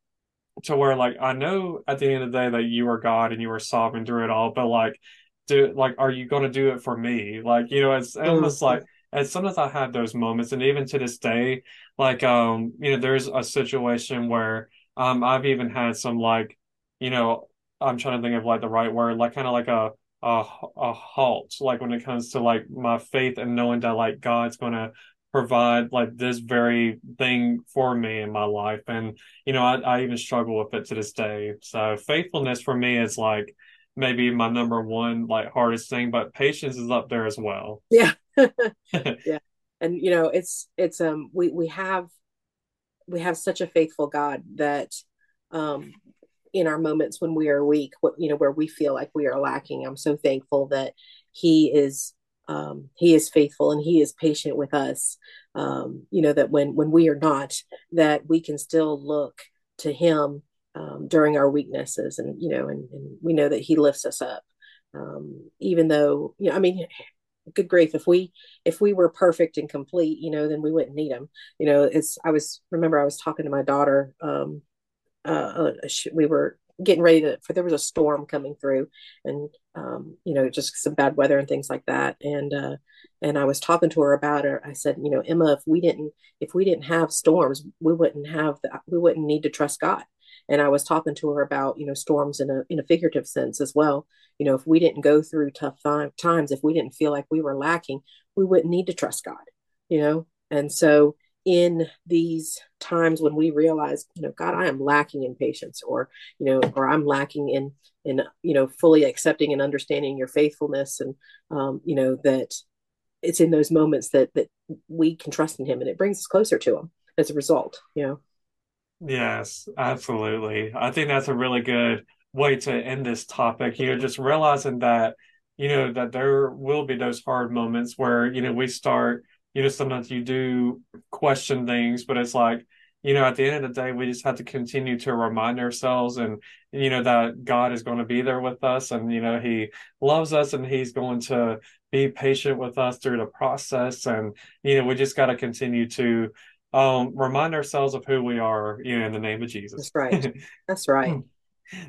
to where like I know at the end of the day that you are God and you are sovereign through it all, but like do like are you going to do it for me? Like, you know, it's almost like and sometimes I have those moments, and even to this day, like um, you know, there's a situation where um I've even had some like, you know, I'm trying to think of like the right word, like kind of like a a a halt, like when it comes to like my faith and knowing that like God's gonna provide like this very thing for me in my life. And, you know, I, I even struggle with it to this day. So faithfulness for me is like maybe my number one, like hardest thing, but patience is up there as well. Yeah. yeah. And, you know, it's, it's, um, we, we have, we have such a faithful God that, um, in our moments when we are weak, what, you know, where we feel like we are lacking, I'm so thankful that he is um, he is faithful and he is patient with us. Um, you know that when when we are not that we can still look to him um, during our weaknesses and you know and, and, we know that he lifts us up. Um, even though you know i mean good grief if we if we were perfect and complete you know then we wouldn't need him. You know it's i was remember i was talking to my daughter um uh, we were getting ready to for there was a storm coming through and um, you know just some bad weather and things like that. And uh, and I was talking to her about it I said you know Emma if we didn't if we didn't have storms we wouldn't have the, we wouldn't need to trust God. And I was talking to her about you know storms in a in a figurative sense as well. You know if we didn't go through tough times if we didn't feel like we were lacking we wouldn't need to trust God you know? And so in these times when we realize you know god i am lacking in patience or you know or i'm lacking in in you know fully accepting and understanding your faithfulness and um, you know that it's in those moments that that we can trust in him and it brings us closer to him as a result you know? Yes absolutely. I think that's a really good way to end this topic you know just realizing that you know that there will be those hard moments where you know we start you know, sometimes you do question things, but it's like, you know, at the end of the day, we just have to continue to remind ourselves and, you know, that God is going to be there with us and, you know, He loves us and He's going to be patient with us through the process. And, you know, we just got to continue to um, remind ourselves of who we are, you know, in the name of Jesus. That's right. That's right.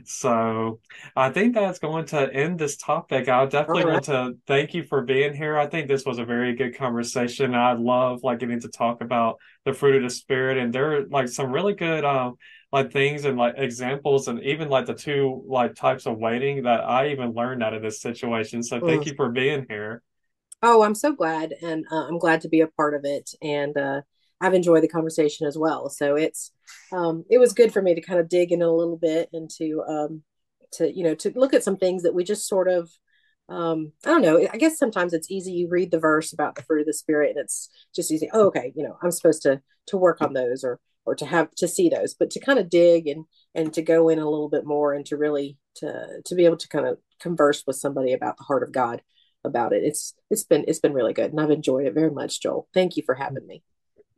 So I think that's going to end this topic. I definitely right. want to thank you for being here. I think this was a very good conversation. I love like getting to talk about the fruit of the spirit and there are like some really good um like things and like examples and even like the two like types of waiting that I even learned out of this situation. So thank mm. you for being here. Oh, I'm so glad and uh, I'm glad to be a part of it and uh I've enjoyed the conversation as well. So it's um, it was good for me to kind of dig in a little bit and to um, to you know to look at some things that we just sort of um, I don't know. I guess sometimes it's easy. You read the verse about the fruit of the spirit, and it's just easy. Oh, okay, you know, I'm supposed to to work on those or or to have to see those, but to kind of dig and and to go in a little bit more and to really to to be able to kind of converse with somebody about the heart of God about it. It's it's been it's been really good, and I've enjoyed it very much, Joel. Thank you for having me.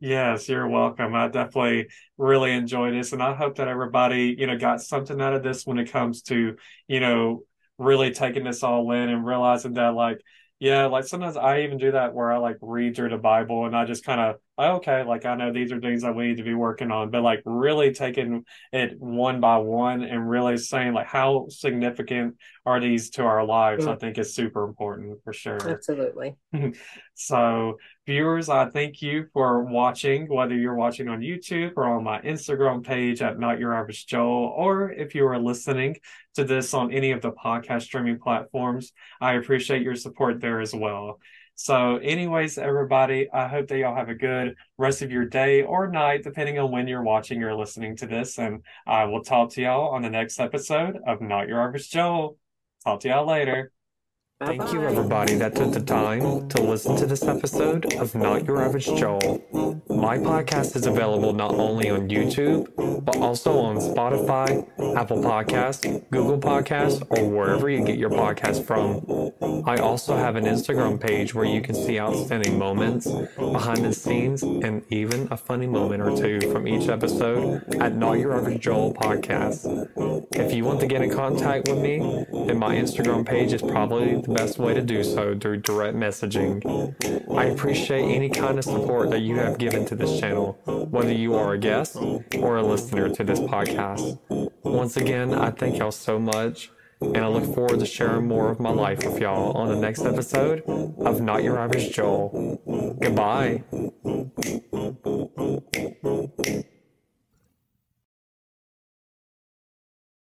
Yes, you're welcome. I definitely really enjoyed this, and I hope that everybody, you know, got something out of this when it comes to, you know, really taking this all in and realizing that, like, yeah, like sometimes I even do that where I like read through the Bible and I just kind of okay, like I know these are things that we need to be working on, but like really taking it one by one and really saying like how significant are these to our lives, mm. I think is super important for sure. Absolutely. so, viewers, I thank you for watching, whether you're watching on YouTube or on my Instagram page at Not Your Average Joel, or if you are listening to this on any of the podcast streaming platforms, I appreciate your support there as well. So, anyways, everybody, I hope that y'all have a good rest of your day or night, depending on when you're watching or listening to this. And I will talk to y'all on the next episode of Not Your Average Joel. Talk to y'all later. Thank you, everybody that took the time to listen to this episode of Not Your Average Joel. My podcast is available not only on YouTube, but also on Spotify, Apple Podcasts, Google Podcasts, or wherever you get your podcast from. I also have an Instagram page where you can see outstanding moments, behind the scenes, and even a funny moment or two from each episode at Not Your Average Joel Podcast. If you want to get in contact with me, then my Instagram page is probably the best way to do so through direct messaging. I appreciate any kind of support that you have given to this channel, whether you are a guest or a listener to this podcast. Once again, I thank y'all so much, and I look forward to sharing more of my life with y'all on the next episode of Not Your Average Joel. Goodbye.